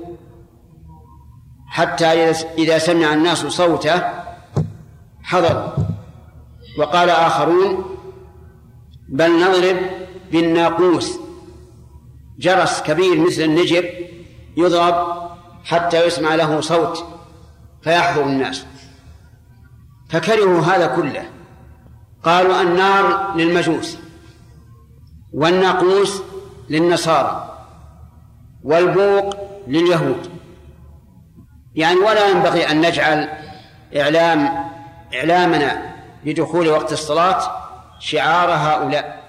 حتى إذا سمع الناس صوته حضر. وقال آخرون بل نضرب بالناقوس. جرس كبير مثل النجر يضرب حتى يسمع له صوت فيحضر الناس. فكرهوا هذا كله. قالوا النار للمجوس والناقوس للنصارى والبوق لليهود. يعني ولا ينبغي أن نجعل إعلام إعلامنا بدخول وقت الصلاة شعار هؤلاء.